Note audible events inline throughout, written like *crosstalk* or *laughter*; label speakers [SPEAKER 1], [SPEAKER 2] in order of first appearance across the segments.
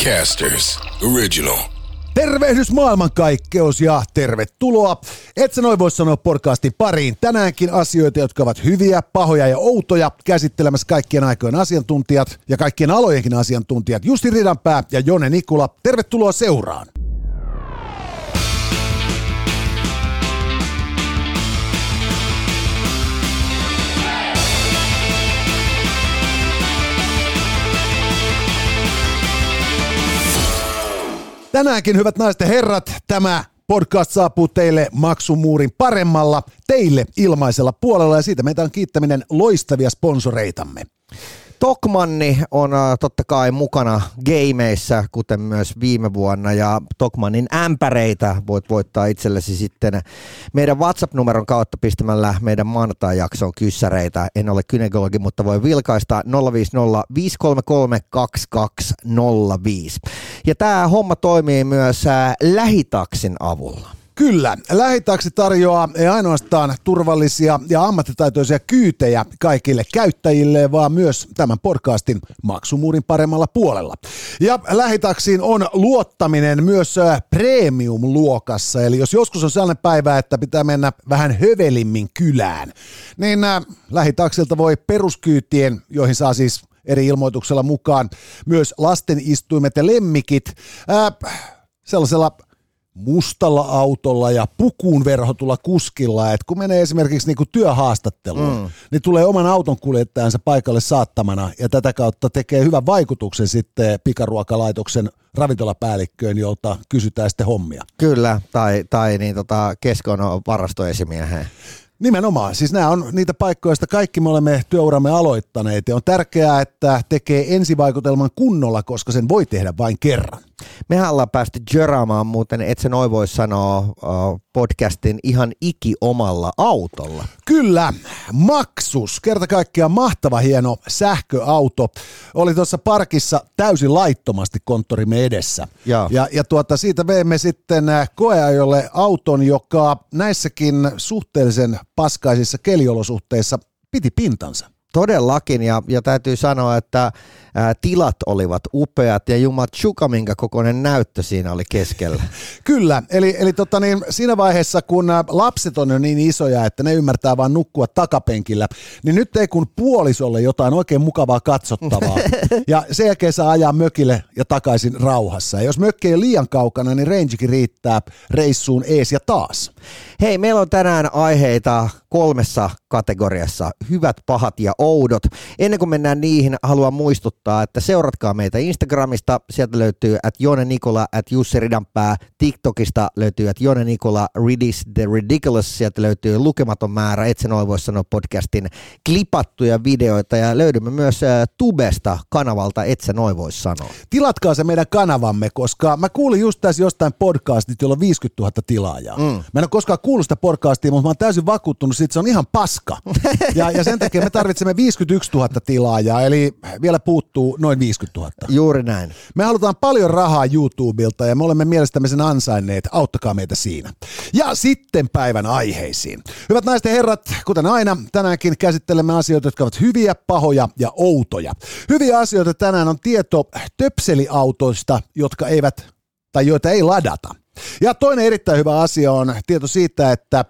[SPEAKER 1] Podcasters Original.
[SPEAKER 2] Tervehdys maailmankaikkeus ja tervetuloa. Et sä noin voi sanoa podcastin pariin. Tänäänkin asioita, jotka ovat hyviä, pahoja ja outoja, käsittelemässä kaikkien aikojen asiantuntijat ja kaikkien alojenkin asiantuntijat Justi Ridanpää ja Jone Nikula. Tervetuloa seuraan. Tänäänkin, hyvät naiset ja herrat, tämä podcast saapuu teille maksumuurin paremmalla, teille ilmaisella puolella ja siitä meitä on kiittäminen loistavia sponsoreitamme.
[SPEAKER 3] Tokmanni on äh, totta kai mukana gameissa, kuten myös viime vuonna, ja Tokmannin ämpäreitä voit voittaa itsellesi sitten meidän WhatsApp-numeron kautta pistämällä meidän maanantai-jaksoon kyssäreitä. En ole kynekologi, mutta voi vilkaista 050 533 2205. Ja tämä homma toimii myös äh, lähitaksin avulla.
[SPEAKER 2] Kyllä, lähitaksi tarjoaa ei ainoastaan turvallisia ja ammattitaitoisia kyytejä kaikille käyttäjille, vaan myös tämän podcastin maksumuurin paremmalla puolella. Ja lähitaksiin on luottaminen myös äh, premium-luokassa, eli jos joskus on sellainen päivä, että pitää mennä vähän hövelimmin kylään, niin äh, lähitaksilta voi peruskyytien, joihin saa siis eri ilmoituksella mukaan myös lasten istuimet ja lemmikit, äh, sellaisella mustalla autolla ja pukuun verhotulla kuskilla, että kun menee esimerkiksi niinku työhaastatteluun, mm. niin tulee oman auton kuljettajansa paikalle saattamana ja tätä kautta tekee hyvän vaikutuksen sitten pikaruokalaitoksen ravintolapäällikköön, jolta kysytään sitten hommia.
[SPEAKER 3] Kyllä, tai, tai niin tota, keskon varastoesimieheen.
[SPEAKER 2] Nimenomaan. Siis nämä on niitä paikkoja, joista kaikki me olemme työuramme aloittaneet. Ja on tärkeää, että tekee ensivaikutelman kunnolla, koska sen voi tehdä vain kerran.
[SPEAKER 3] Mehän ollaan päästy jöraamaan muuten, et se noin voi sanoa, podcastin ihan iki omalla autolla.
[SPEAKER 2] Kyllä, Maksus, kerta kaikkiaan mahtava hieno sähköauto. Oli tuossa parkissa täysin laittomasti konttorimme edessä.
[SPEAKER 3] Ja,
[SPEAKER 2] ja, ja tuota, siitä veimme sitten koeajolle auton, joka näissäkin suhteellisen paskaisissa keliolosuhteissa piti pintansa.
[SPEAKER 3] Todellakin, ja, ja täytyy sanoa, että ää, tilat olivat upeat, ja Chuka, minkä kokoinen näyttö siinä oli keskellä. *laughs*
[SPEAKER 2] Kyllä, eli, eli tota niin, siinä vaiheessa, kun lapset on jo niin isoja, että ne ymmärtää vain nukkua takapenkillä, niin nyt ei kun puolisolle jotain oikein mukavaa katsottavaa, *laughs* ja sen jälkeen saa ajaa mökille ja takaisin rauhassa. Ja jos mökki ei liian kaukana, niin rangekin riittää reissuun ees ja taas.
[SPEAKER 3] Hei, meillä on tänään aiheita kolmessa kategoriassa, hyvät, pahat ja oudot. Ennen kuin mennään niihin, haluan muistuttaa, että seuratkaa meitä Instagramista, sieltä löytyy at Jone Nikola, at Jussi Ridanpää, TikTokista löytyy at Jone Nikola, Ridis the Ridiculous, sieltä löytyy lukematon määrä, et sen voi sanoa podcastin klipattuja videoita ja löydymme myös äh, Tubesta kanavalta, et sen voi sanoa.
[SPEAKER 2] Tilatkaa se meidän kanavamme, koska mä kuulin just tässä jostain podcastit, jolla on 50 000 tilaajaa. Mm. Mä en ole koskaan kuullut sitä podcastia, mutta mä oon täysin vakuuttunut siitä, se on ihan paska. *laughs* Ja, ja sen takia me tarvitsemme 51 000 tilaajaa, eli vielä puuttuu noin 50 000.
[SPEAKER 3] Juuri näin.
[SPEAKER 2] Me halutaan paljon rahaa YouTubeilta ja me olemme mielestämme sen ansainneet. Auttakaa meitä siinä. Ja sitten päivän aiheisiin. Hyvät naiset ja herrat, kuten aina, tänäänkin käsittelemme asioita, jotka ovat hyviä, pahoja ja outoja. Hyviä asioita tänään on tieto töpseliautoista, jotka eivät tai joita ei ladata. Ja toinen erittäin hyvä asia on tieto siitä, että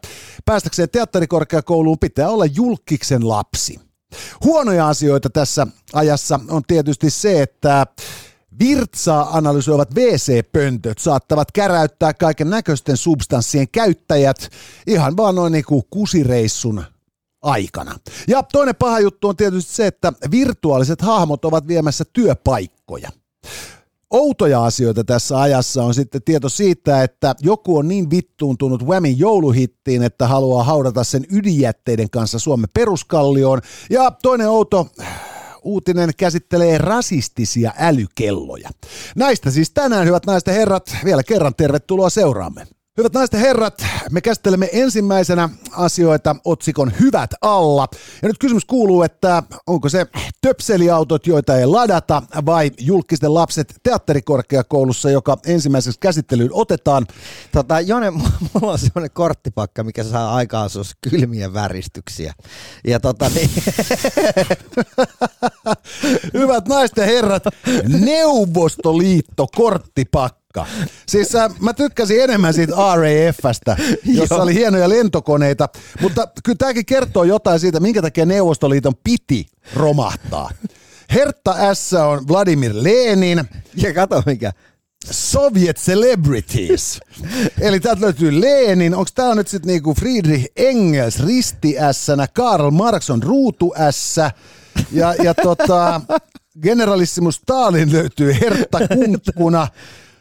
[SPEAKER 2] päästäkseen teatterikorkeakouluun pitää olla julkiksen lapsi. Huonoja asioita tässä ajassa on tietysti se, että Virtsaa analysoivat WC-pöntöt saattavat käräyttää kaiken näköisten substanssien käyttäjät ihan vaan noin niin kuin kusireissun aikana. Ja toinen paha juttu on tietysti se, että virtuaaliset hahmot ovat viemässä työpaikkoja outoja asioita tässä ajassa on sitten tieto siitä, että joku on niin vittuuntunut Whamin jouluhittiin, että haluaa haudata sen ydinjätteiden kanssa Suomen peruskallioon. Ja toinen outo uutinen käsittelee rasistisia älykelloja. Näistä siis tänään, hyvät naiset ja herrat, vielä kerran tervetuloa seuraamme. Hyvät naiset ja herrat, me käsittelemme ensimmäisenä asioita otsikon Hyvät alla. Ja nyt kysymys kuuluu, että onko se töpseliautot, joita ei ladata, vai julkisten lapset teatterikorkeakoulussa, joka ensimmäiseksi käsittelyyn otetaan.
[SPEAKER 3] Tota, Jone, mulla on sellainen korttipakka, mikä saa aikaan kylmiä väristyksiä. Ja tota, niin... *laughs*
[SPEAKER 2] Hyvät naiset ja herrat, Neuvostoliitto korttipakka. Siis äh, mä tykkäsin enemmän siitä RAFstä, *laughs* jossa oli hienoja lentokoneita, mutta kyllä tämäkin kertoo jotain siitä, minkä takia Neuvostoliiton piti romahtaa. Hertta S on Vladimir Lenin.
[SPEAKER 3] Ja kato mikä.
[SPEAKER 2] Soviet Celebrities. *laughs* Eli täältä löytyy Lenin. Onko täällä nyt sitten niinku Friedrich Engels risti S, Karl Marx on ruutu S, ja, ja tota, *laughs* Generalissimus Stalin löytyy Hertta kunkkuna.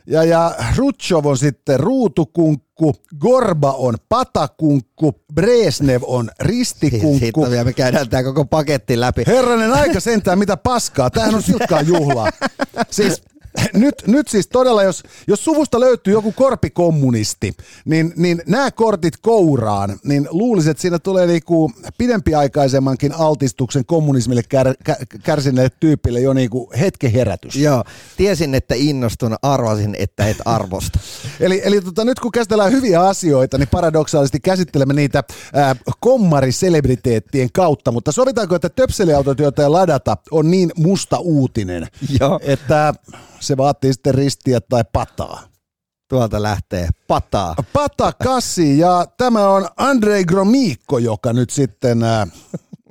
[SPEAKER 2] Ja, ja Rutschov on sitten ruutukunkku, Gorba on patakunkku, Bresnev on ristikunkku.
[SPEAKER 3] Sitten vielä me käydään tämä koko paketti läpi.
[SPEAKER 2] Herranen aika sentään, mitä paskaa. Tämähän on silkkaa juhlaa. Siis *laughs* nyt, nyt siis todella, jos, jos suvusta löytyy joku korpikommunisti, niin, niin nämä kortit kouraan, niin luulisin, että siinä tulee niinku pidempiaikaisemmankin altistuksen kommunismille kär, kärsineelle tyypille jo niinku hetken herätys.
[SPEAKER 3] Joo, tiesin, että innostun, arvasin, että et arvosta. *laughs*
[SPEAKER 2] eli eli tota, nyt kun käsitellään hyviä asioita, niin paradoksaalisesti käsittelemme niitä ää, kommariselebriteettien kautta, mutta sovitaanko, että töpseliautot, joita ei ladata, on niin musta uutinen,
[SPEAKER 3] Joo.
[SPEAKER 2] että se vaatii sitten ristiä tai pataa.
[SPEAKER 3] Tuolta lähtee pataa.
[SPEAKER 2] Pata kassi ja tämä on Andrei Gromikko, joka nyt sitten äh,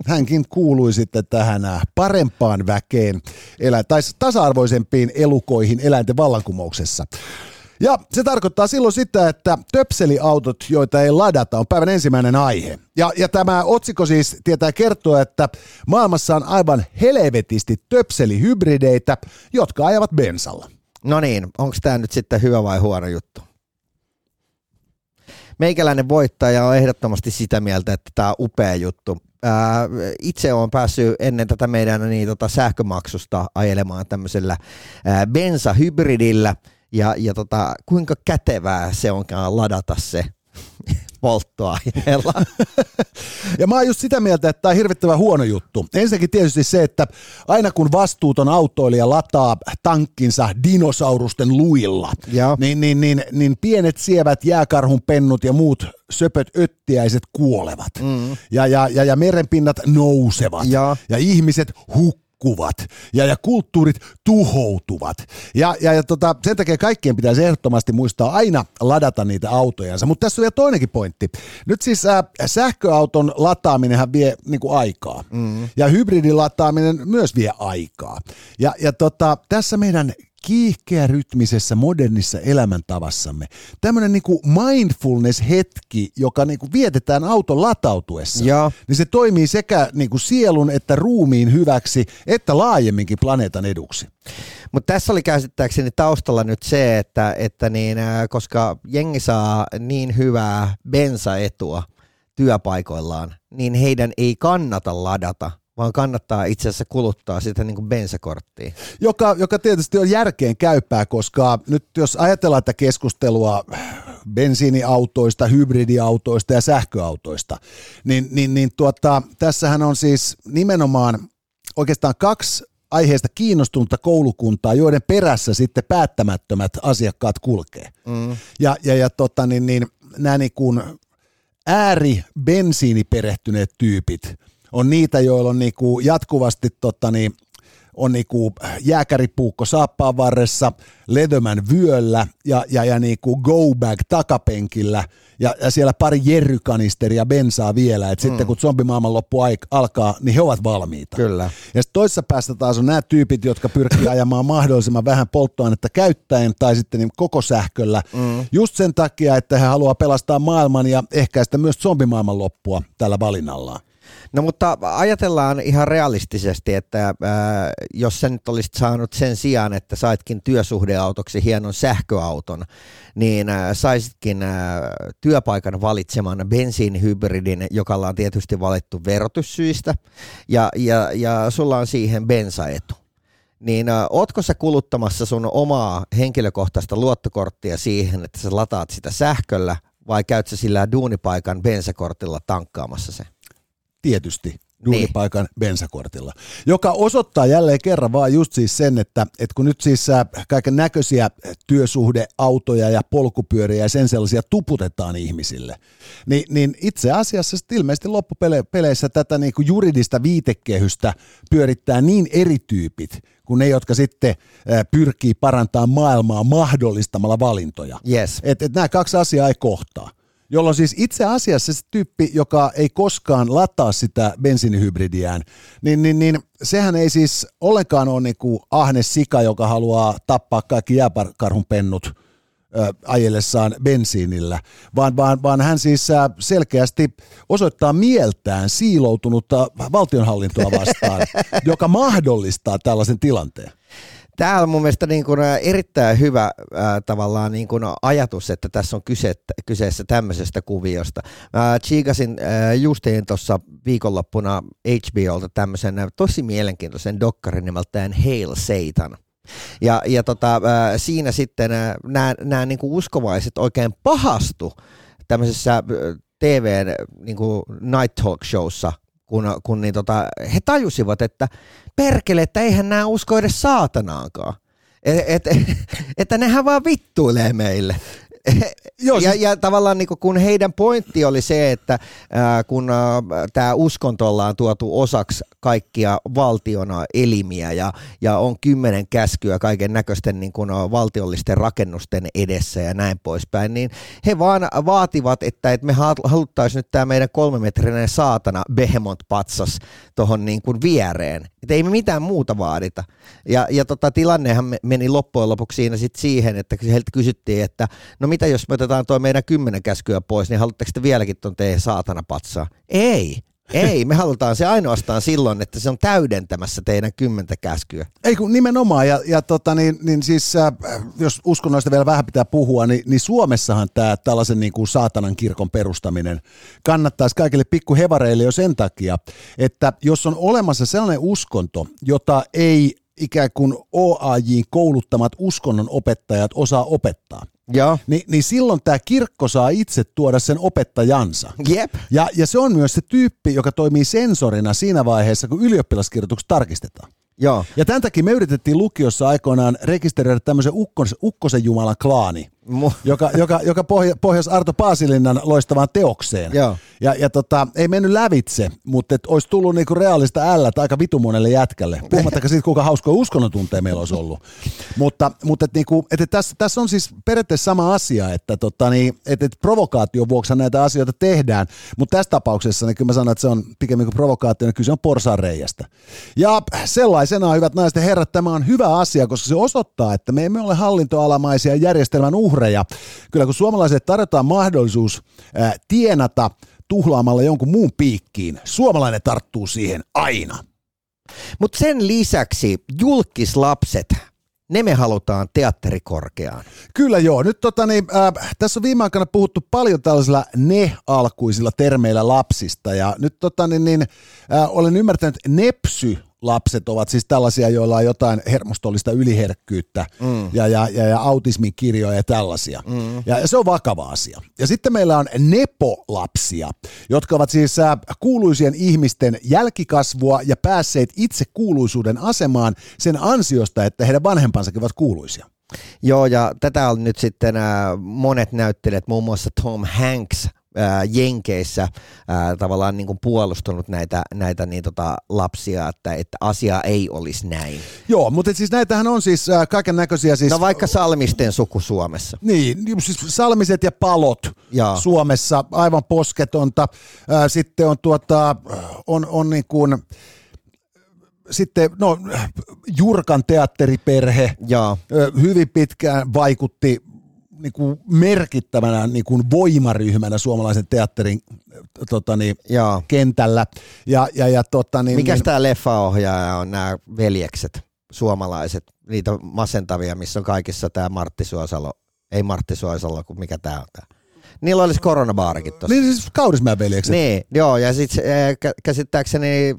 [SPEAKER 2] hänkin kuului sitten tähän äh, parempaan väkeen, elä, tai tasa-arvoisempiin elukoihin eläinten vallankumouksessa. Ja se tarkoittaa silloin sitä, että töpseliautot, joita ei ladata, on päivän ensimmäinen aihe. Ja, ja tämä otsikko siis tietää kertoa, että maailmassa on aivan helvetisti töpselihybrideitä, jotka ajavat bensalla.
[SPEAKER 3] No niin, onko tämä nyt sitten hyvä vai huono juttu? Meikäläinen voittaja on ehdottomasti sitä mieltä, että tämä on upea juttu. Ää, itse olen päässyt ennen tätä meidän niin, tota, sähkömaksusta ajelemaan tämmöisellä ää, bensahybridillä – ja, ja tota, kuinka kätevää se onkaan ladata se *laughs* polttoaineella.
[SPEAKER 2] ja mä oon just sitä mieltä, että tämä on hirvittävä huono juttu. Ensinnäkin tietysti se, että aina kun vastuuton autoilija lataa tankkinsa dinosaurusten luilla, niin, niin, niin, niin pienet sievät jääkarhun pennut ja muut söpöt öttiäiset kuolevat. Mm. Ja, ja, ja, ja merenpinnat nousevat. Ja, ja ihmiset hukkuvat hukkuvat ja, ja kulttuurit tuhoutuvat. Ja, ja, ja tota, sen takia kaikkien pitäisi ehdottomasti muistaa aina ladata niitä autojansa. Mutta tässä on vielä toinenkin pointti. Nyt siis äh, sähköauton lataaminenhan vie niin kuin aikaa. Mm. Ja hybridin lataaminen myös vie aikaa. Ja, ja tota, tässä meidän kiihkeärytmisessä modernissa elämäntavassamme. Tämmöinen niinku mindfulness-hetki, joka niinku vietetään auton latautuessa, ja. niin se toimii sekä niinku sielun että ruumiin hyväksi, että laajemminkin planeetan eduksi.
[SPEAKER 3] Mutta tässä oli käsittääkseni taustalla nyt se, että, että niin, koska jengi saa niin hyvää bensaetua työpaikoillaan, niin heidän ei kannata ladata vaan kannattaa itse asiassa kuluttaa sitä niin kuin bensakorttia.
[SPEAKER 2] Joka, joka tietysti on järkeen käypää, koska nyt jos ajatellaan tätä keskustelua bensiiniautoista, hybridiautoista ja sähköautoista, niin, niin, niin tuota, tässähän on siis nimenomaan oikeastaan kaksi aiheesta kiinnostunutta koulukuntaa, joiden perässä sitten päättämättömät asiakkaat kulkee. Mm. Ja, ja, ja tota, niin, niin, nämä niin kuin ääri bensiiniperehtyneet tyypit – on niitä, joilla on niinku jatkuvasti tota niin, on niinku jääkäripuukko saappaan varressa, ledömän vyöllä ja, ja, ja niinku go bag takapenkillä ja, ja siellä pari jerrykanisteria bensaa vielä, että mm. sitten kun zombimaailman loppu alkaa, niin he ovat valmiita.
[SPEAKER 3] Kyllä.
[SPEAKER 2] Ja sitten toisessa päästä taas on nämä tyypit, jotka pyrkii *coughs* ajamaan mahdollisimman vähän polttoainetta käyttäen tai sitten niin koko sähköllä, mm. just sen takia, että he haluaa pelastaa maailman ja ehkäistä myös zombimaailman loppua tällä valinnallaan.
[SPEAKER 3] No mutta ajatellaan ihan realistisesti, että ää, jos sä nyt olisit saanut sen sijaan, että saitkin työsuhdeautoksi hienon sähköauton, niin ää, saisitkin ää, työpaikan valitseman bensiinihybridin, joka on tietysti valittu verotussyistä, ja, ja, ja sulla on siihen bensaetu. niin äh, ootko sä kuluttamassa sun omaa henkilökohtaista luottokorttia siihen, että sä lataat sitä sähköllä vai käyt sä sillä duunipaikan bensakortilla tankkaamassa se?
[SPEAKER 2] Tietysti duunipaikan niin. bensakortilla, joka osoittaa jälleen kerran vaan just siis sen, että, että kun nyt siis äh, kaiken näköisiä työsuhdeautoja ja polkupyöriä ja sen sellaisia tuputetaan ihmisille, niin, niin itse asiassa ilmeisesti loppupeleissä tätä niin kuin juridista viitekehystä pyörittää niin eri tyypit, kuin ne, jotka sitten äh, pyrkii parantamaan maailmaa mahdollistamalla valintoja.
[SPEAKER 3] Yes.
[SPEAKER 2] Et, et nämä kaksi asiaa ei kohtaa jolloin siis itse asiassa se tyyppi, joka ei koskaan lataa sitä bensiinihybridiään, niin, niin, niin sehän ei siis ollenkaan ole niinku ahne sika, joka haluaa tappaa kaikki jääkarhun pennut ö, ajellessaan bensiinillä, vaan, vaan, vaan hän siis selkeästi osoittaa mieltään siiloutunutta valtionhallintoa vastaan, *laughs* joka mahdollistaa tällaisen tilanteen.
[SPEAKER 3] Tämä on mun mielestä niin kuin erittäin hyvä äh, tavallaan niin kuin ajatus, että tässä on kyse, kyseessä tämmöisestä kuviosta. Mä chiikasin äh, justiin tuossa viikonloppuna HBOlta tämmöisen tosi mielenkiintoisen dokkarin nimeltään Hail Satan. Ja, ja tota, äh, siinä sitten nämä niin uskovaiset oikein pahastu tämmöisessä TVn niin kuin night talk showssa kun, kun niin tota, he tajusivat, että perkele, että eihän nämä usko edes saatanaankaan. Et, et, *laughs* että nehän vaan vittuilee meille. Joo, ja, siis... ja tavallaan niin kun heidän pointti oli se, että ää, kun tämä uskonto ollaan tuotu osaksi kaikkia valtiona elimiä ja, ja on kymmenen käskyä kaiken näköisten niin kun, valtiollisten rakennusten edessä ja näin poispäin, niin he vaan vaativat, että, että me haluttaisiin nyt tämä meidän kolmemetrinen saatana Behemoth-patsas tuohon niin viereen. Että ei me mitään muuta vaadita. Ja, ja tota, tilannehan meni loppujen lopuksi siinä sit siihen, että heiltä kysyttiin, että no mitä jos me otetaan tuo meidän kymmenen käskyä pois, niin haluatteko te vieläkin tuon teidän saatana patsaa? Ei. Ei, me halutaan se ainoastaan silloin, että se on täydentämässä teidän kymmentä käskyä.
[SPEAKER 2] Ei kun nimenomaan, ja, ja tota, niin, niin siis, äh, jos uskonnoista vielä vähän pitää puhua, niin, niin Suomessahan tämä tällaisen niin kuin saatanan kirkon perustaminen kannattaisi kaikille pikkuhevareille jo sen takia, että jos on olemassa sellainen uskonto, jota ei ikään kuin OAJin kouluttamat uskonnon opettajat osaa opettaa,
[SPEAKER 3] ja.
[SPEAKER 2] Ni, niin silloin tämä kirkko saa itse tuoda sen opettajansa.
[SPEAKER 3] Jep.
[SPEAKER 2] Ja, ja se on myös se tyyppi, joka toimii sensorina siinä vaiheessa, kun ylioppilaskirjoitukset tarkistetaan.
[SPEAKER 3] Joo.
[SPEAKER 2] Ja tämän takia me yritettiin lukiossa aikoinaan rekisteröidä tämmöisen Ukkosen, Ukkosen Jumalan klaani, Mu- joka, joka, joka pohja, pohjasi Arto Paasilinnan loistavaan teokseen.
[SPEAKER 3] Joo.
[SPEAKER 2] Ja, ja tota, ei mennyt lävitse, mutta et olisi tullut niinku realista ällät aika vitumonelle jätkälle. Puhumattakaan siitä, kuinka hauskoja uskonnon tunteja meillä olisi ollut. mutta mutta et niinku, et, et tässä, tässä on siis periaatteessa sama asia, että tota, niin, et, et provokaation vuoksi näitä asioita tehdään. Mutta tässä tapauksessa niin kyllä mä sanon, että se on pikemmin kuin provokaatio, niin kyllä se on porsaanreijästä. Ja sellaisena, hyvät naiset ja herrat, tämä on hyvä asia, koska se osoittaa, että me emme ole hallintoalamaisia järjestelmän uhreja. Kyllä kun suomalaiset tarjotaan mahdollisuus ää, tienata tuhlaamalla jonkun muun piikkiin, suomalainen tarttuu siihen aina.
[SPEAKER 3] Mutta sen lisäksi julkislapset, ne me halutaan teatterikorkeaan.
[SPEAKER 2] Kyllä joo. Nyt tota, niin, äh, tässä on viime aikoina puhuttu paljon tällaisilla ne-alkuisilla termeillä lapsista ja nyt tota, niin, niin, äh, olen ymmärtänyt, että nepsy lapset ovat siis tällaisia, joilla on jotain hermostollista yliherkkyyttä mm. ja, ja, ja, ja autismin kirjoja ja tällaisia. Mm. Ja, ja se on vakava asia. Ja sitten meillä on nepolapsia, jotka ovat siis äh, kuuluisien ihmisten jälkikasvua ja päässeet itse kuuluisuuden asemaan sen ansiosta, että heidän vanhempansakin ovat kuuluisia.
[SPEAKER 3] Joo, ja tätä on nyt sitten äh, monet näyttelijät, muun muassa Tom Hanks ää, Jenkeissä ää, tavallaan niin kuin puolustanut näitä, näitä niin tota, lapsia, että, että asia ei olisi näin.
[SPEAKER 2] Joo, mutta siis näitähän on siis äh, kaiken näköisiä siis...
[SPEAKER 3] No vaikka Salmisten suku Suomessa.
[SPEAKER 2] Niin, siis Salmiset ja palot Joo. Suomessa, aivan posketonta. Äh, sitten on tuota, on, on niin kuin sitten no, Jurkan teatteriperhe
[SPEAKER 3] ja.
[SPEAKER 2] hyvin pitkään vaikutti niin kuin merkittävänä niin kuin voimaryhmänä suomalaisen teatterin tota niin, kentällä. Ja, ja, ja, tota niin,
[SPEAKER 3] Mikäs niin, tämä leffaohjaaja on, nämä veljekset, suomalaiset, niitä masentavia, missä on kaikissa tämä Martti Suosalo, ei Martti Suosalo, kun mikä tämä on tämä. Niillä olisi koronabaarikin tossa.
[SPEAKER 2] Niin siis Kaurismäen veljekset.
[SPEAKER 3] Niin, joo, ja sitten käsittääkseni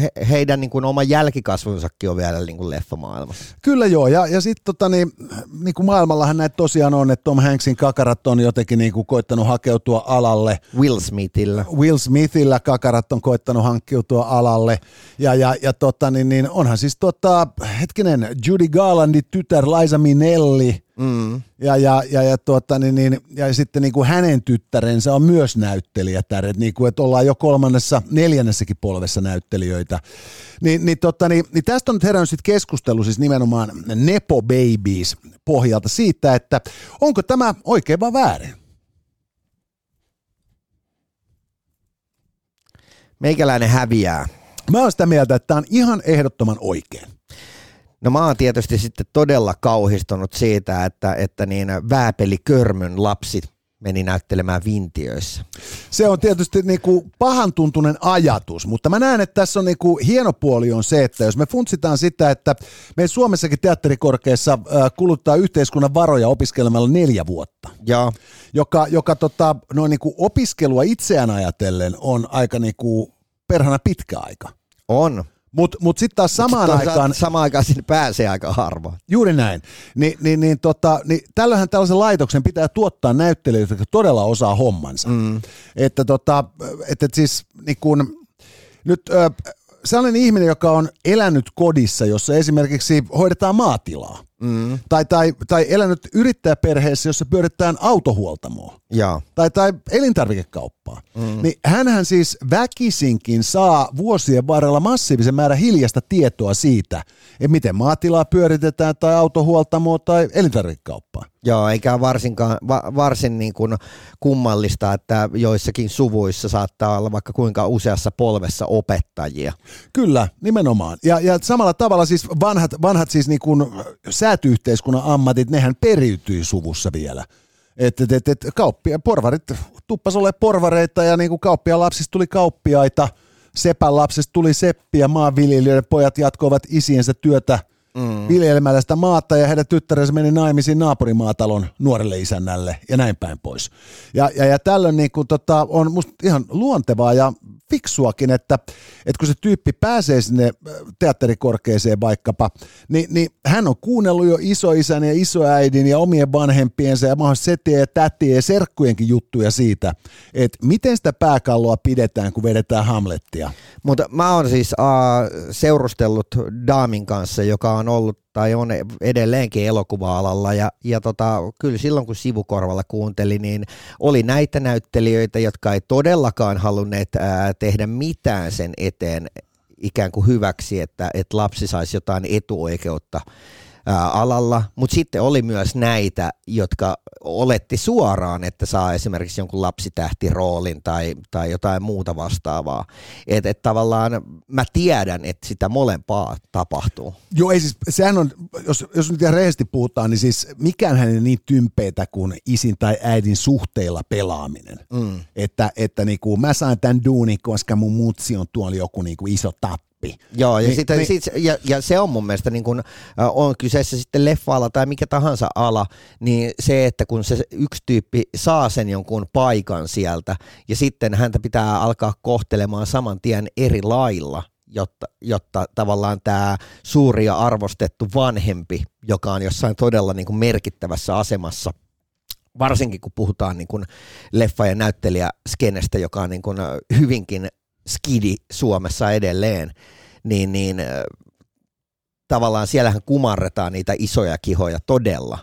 [SPEAKER 3] he, heidän niin kuin oma jälkikasvunsakin on vielä niin kuin leffamaailmassa.
[SPEAKER 2] Kyllä joo, ja, ja sitten tota, niin, niin kuin maailmallahan näitä tosiaan on, että Tom Hanksin kakarat on jotenkin niin kuin koittanut hakeutua alalle.
[SPEAKER 3] Will Smithillä.
[SPEAKER 2] Will Smithillä kakarat on koittanut hankkiutua alalle, ja, ja, ja tota, niin, niin onhan siis tota, hetkinen, Judy Garlandin tytär Liza Minnelli, Mm. Ja, ja, ja, ja, tuota, niin, niin, ja sitten niin kuin hänen tyttärensä on myös näyttelijätär, että, niin kuin, että ollaan jo kolmannessa, neljännessäkin polvessa näyttelijöitä. Niin, niin, tota, niin, niin tästä on nyt herännyt sit keskustelu siis nimenomaan Nepo Babies pohjalta siitä, että onko tämä oikein vai väärin?
[SPEAKER 3] Meikäläinen häviää.
[SPEAKER 2] Mä oon sitä mieltä, että tämä on ihan ehdottoman oikein.
[SPEAKER 3] No mä oon tietysti sitten todella kauhistunut siitä, että, että niin Vääpeli Körmön lapsi meni näyttelemään vintiöissä.
[SPEAKER 2] Se on tietysti niin kuin pahan tuntunen ajatus, mutta mä näen, että tässä on niin kuin hieno puoli on se, että jos me funtsitaan sitä, että me Suomessakin teatterikorkeassa kuluttaa yhteiskunnan varoja opiskelemalla neljä vuotta,
[SPEAKER 3] ja.
[SPEAKER 2] joka, joka tota, noin niin kuin opiskelua itseään ajatellen on aika niin kuin perhana pitkä aika.
[SPEAKER 3] On.
[SPEAKER 2] Mutta mut sitten taas samaan
[SPEAKER 3] Mut
[SPEAKER 2] aikaan...
[SPEAKER 3] Samaan aikaan sinne pääsee aika harvoin.
[SPEAKER 2] Juuri näin. Ni, niin, niin, tota, niin tällöinhän tällaisen laitoksen pitää tuottaa näyttelijöitä, jotka todella osaa hommansa. Mm. Että tota, että siis niin kun, nyt ö, sellainen ihminen, joka on elänyt kodissa, jossa esimerkiksi hoidetaan maatilaa, mm. tai, tai, tai elänyt yrittäjäperheessä, jossa pyöritetään autohuoltamoa,
[SPEAKER 3] ja.
[SPEAKER 2] tai, tai elintarvikekauppaa, mm. niin hänhän siis väkisinkin saa vuosien varrella massiivisen määrän hiljasta tietoa siitä, että miten maatilaa pyöritetään, tai autohuoltamoa, tai elintarvikekauppaa.
[SPEAKER 3] Joo, eikä varsinkaan, va, varsin niin kuin kummallista, että joissakin suvuissa saattaa olla vaikka kuinka useassa polvessa opettajia.
[SPEAKER 2] Kyllä, nimenomaan. Ja, ja samalla tavalla siis vanhat, vanhat siis niin kuin säätyyhteiskunnan ammatit, nehän periytyi suvussa vielä. Että et, et, et, kauppia, porvarit tuppas ole porvareita ja niin kuin kauppia lapsista tuli kauppiaita, sepän lapsista tuli seppiä, maanviljelijöiden pojat jatkoivat isiensä työtä – mm. viljelemällä sitä maata ja heidän tyttärensä meni naimisiin naapurimaatalon nuorelle isännälle ja näin päin pois. Ja, ja, ja tällöin niin kuin, tota, on musta ihan luontevaa ja fiksuakin, että, että kun se tyyppi pääsee sinne äh, teatterikorkeeseen vaikkapa, niin, niin hän on kuunnellut jo isoisän ja isoäidin ja omien vanhempiensa ja mahdollisesti setien ja tätien ja serkkujenkin juttuja siitä, että miten sitä pääkalloa pidetään, kun vedetään Hamlettia.
[SPEAKER 3] Mutta mä oon siis uh, seurustellut Daamin kanssa, joka on ollut tai on edelleenkin elokuva-alalla. Ja, ja tota, kyllä silloin kun sivukorvalla kuunteli, niin oli näitä näyttelijöitä, jotka ei todellakaan halunneet ää, tehdä mitään sen eteen ikään kuin hyväksi, että, että lapsi saisi jotain etuoikeutta alalla, mutta sitten oli myös näitä, jotka oletti suoraan, että saa esimerkiksi jonkun lapsitähtiroolin tai, tai jotain muuta vastaavaa. Että et tavallaan mä tiedän, että sitä molempaa tapahtuu.
[SPEAKER 2] Joo, ei siis, sehän on, jos, jos nyt ihan rehellisesti puhutaan, niin siis mikään hänen niin tympeitä kuin isin tai äidin suhteilla pelaaminen. Mm. Että, että niinku, mä saan tämän duunin, koska mun mutsi on tuolla joku niinku iso tappi läpi.
[SPEAKER 3] Joo, ja, niin, sitä, niin, sit, ja, ja se on mun mielestä, niin kun, on kyseessä sitten leffa-ala tai mikä tahansa ala, niin se, että kun se yksi tyyppi saa sen jonkun paikan sieltä, ja sitten häntä pitää alkaa kohtelemaan saman tien eri lailla, jotta, jotta tavallaan tämä suuri ja arvostettu vanhempi, joka on jossain todella niin kuin merkittävässä asemassa, varsinkin kun puhutaan niin kuin leffa- ja näyttelijäskenestä, joka on niin kuin hyvinkin skidi Suomessa edelleen, niin, niin tavallaan siellähän kumarretaan niitä isoja kihoja todella.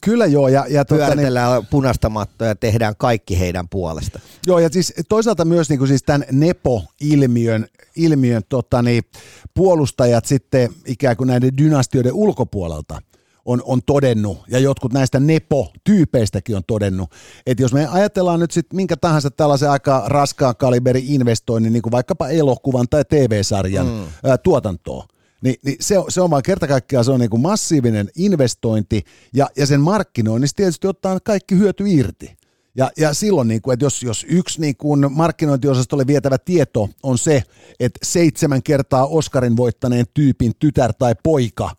[SPEAKER 2] Kyllä joo. Ja, ja
[SPEAKER 3] tuota, niin, punaista mattoa ja tehdään kaikki heidän puolesta.
[SPEAKER 2] Joo ja siis toisaalta myös niin kuin siis tämän Nepo-ilmiön ilmiön, tota, niin, puolustajat sitten ikään kuin näiden dynastioiden ulkopuolelta on, on todennut, ja jotkut näistä Nepo-tyypeistäkin on todennut, että jos me ajatellaan nyt sitten minkä tahansa tällaisen aika raskaan kaliberi investoinnin, niin kuin vaikkapa elokuvan tai TV-sarjan mm. ää, tuotantoa, niin, niin se, on, se on vaan kerta kaikkiaan se on niin kuin massiivinen investointi, ja, ja sen markkinoinnista tietysti ottaa kaikki hyöty irti. Ja, ja silloin, niin kuin, että jos, jos yksi niin kuin markkinointiosastolle vietävä tieto on se, että seitsemän kertaa Oscarin voittaneen tyypin tytär tai poika –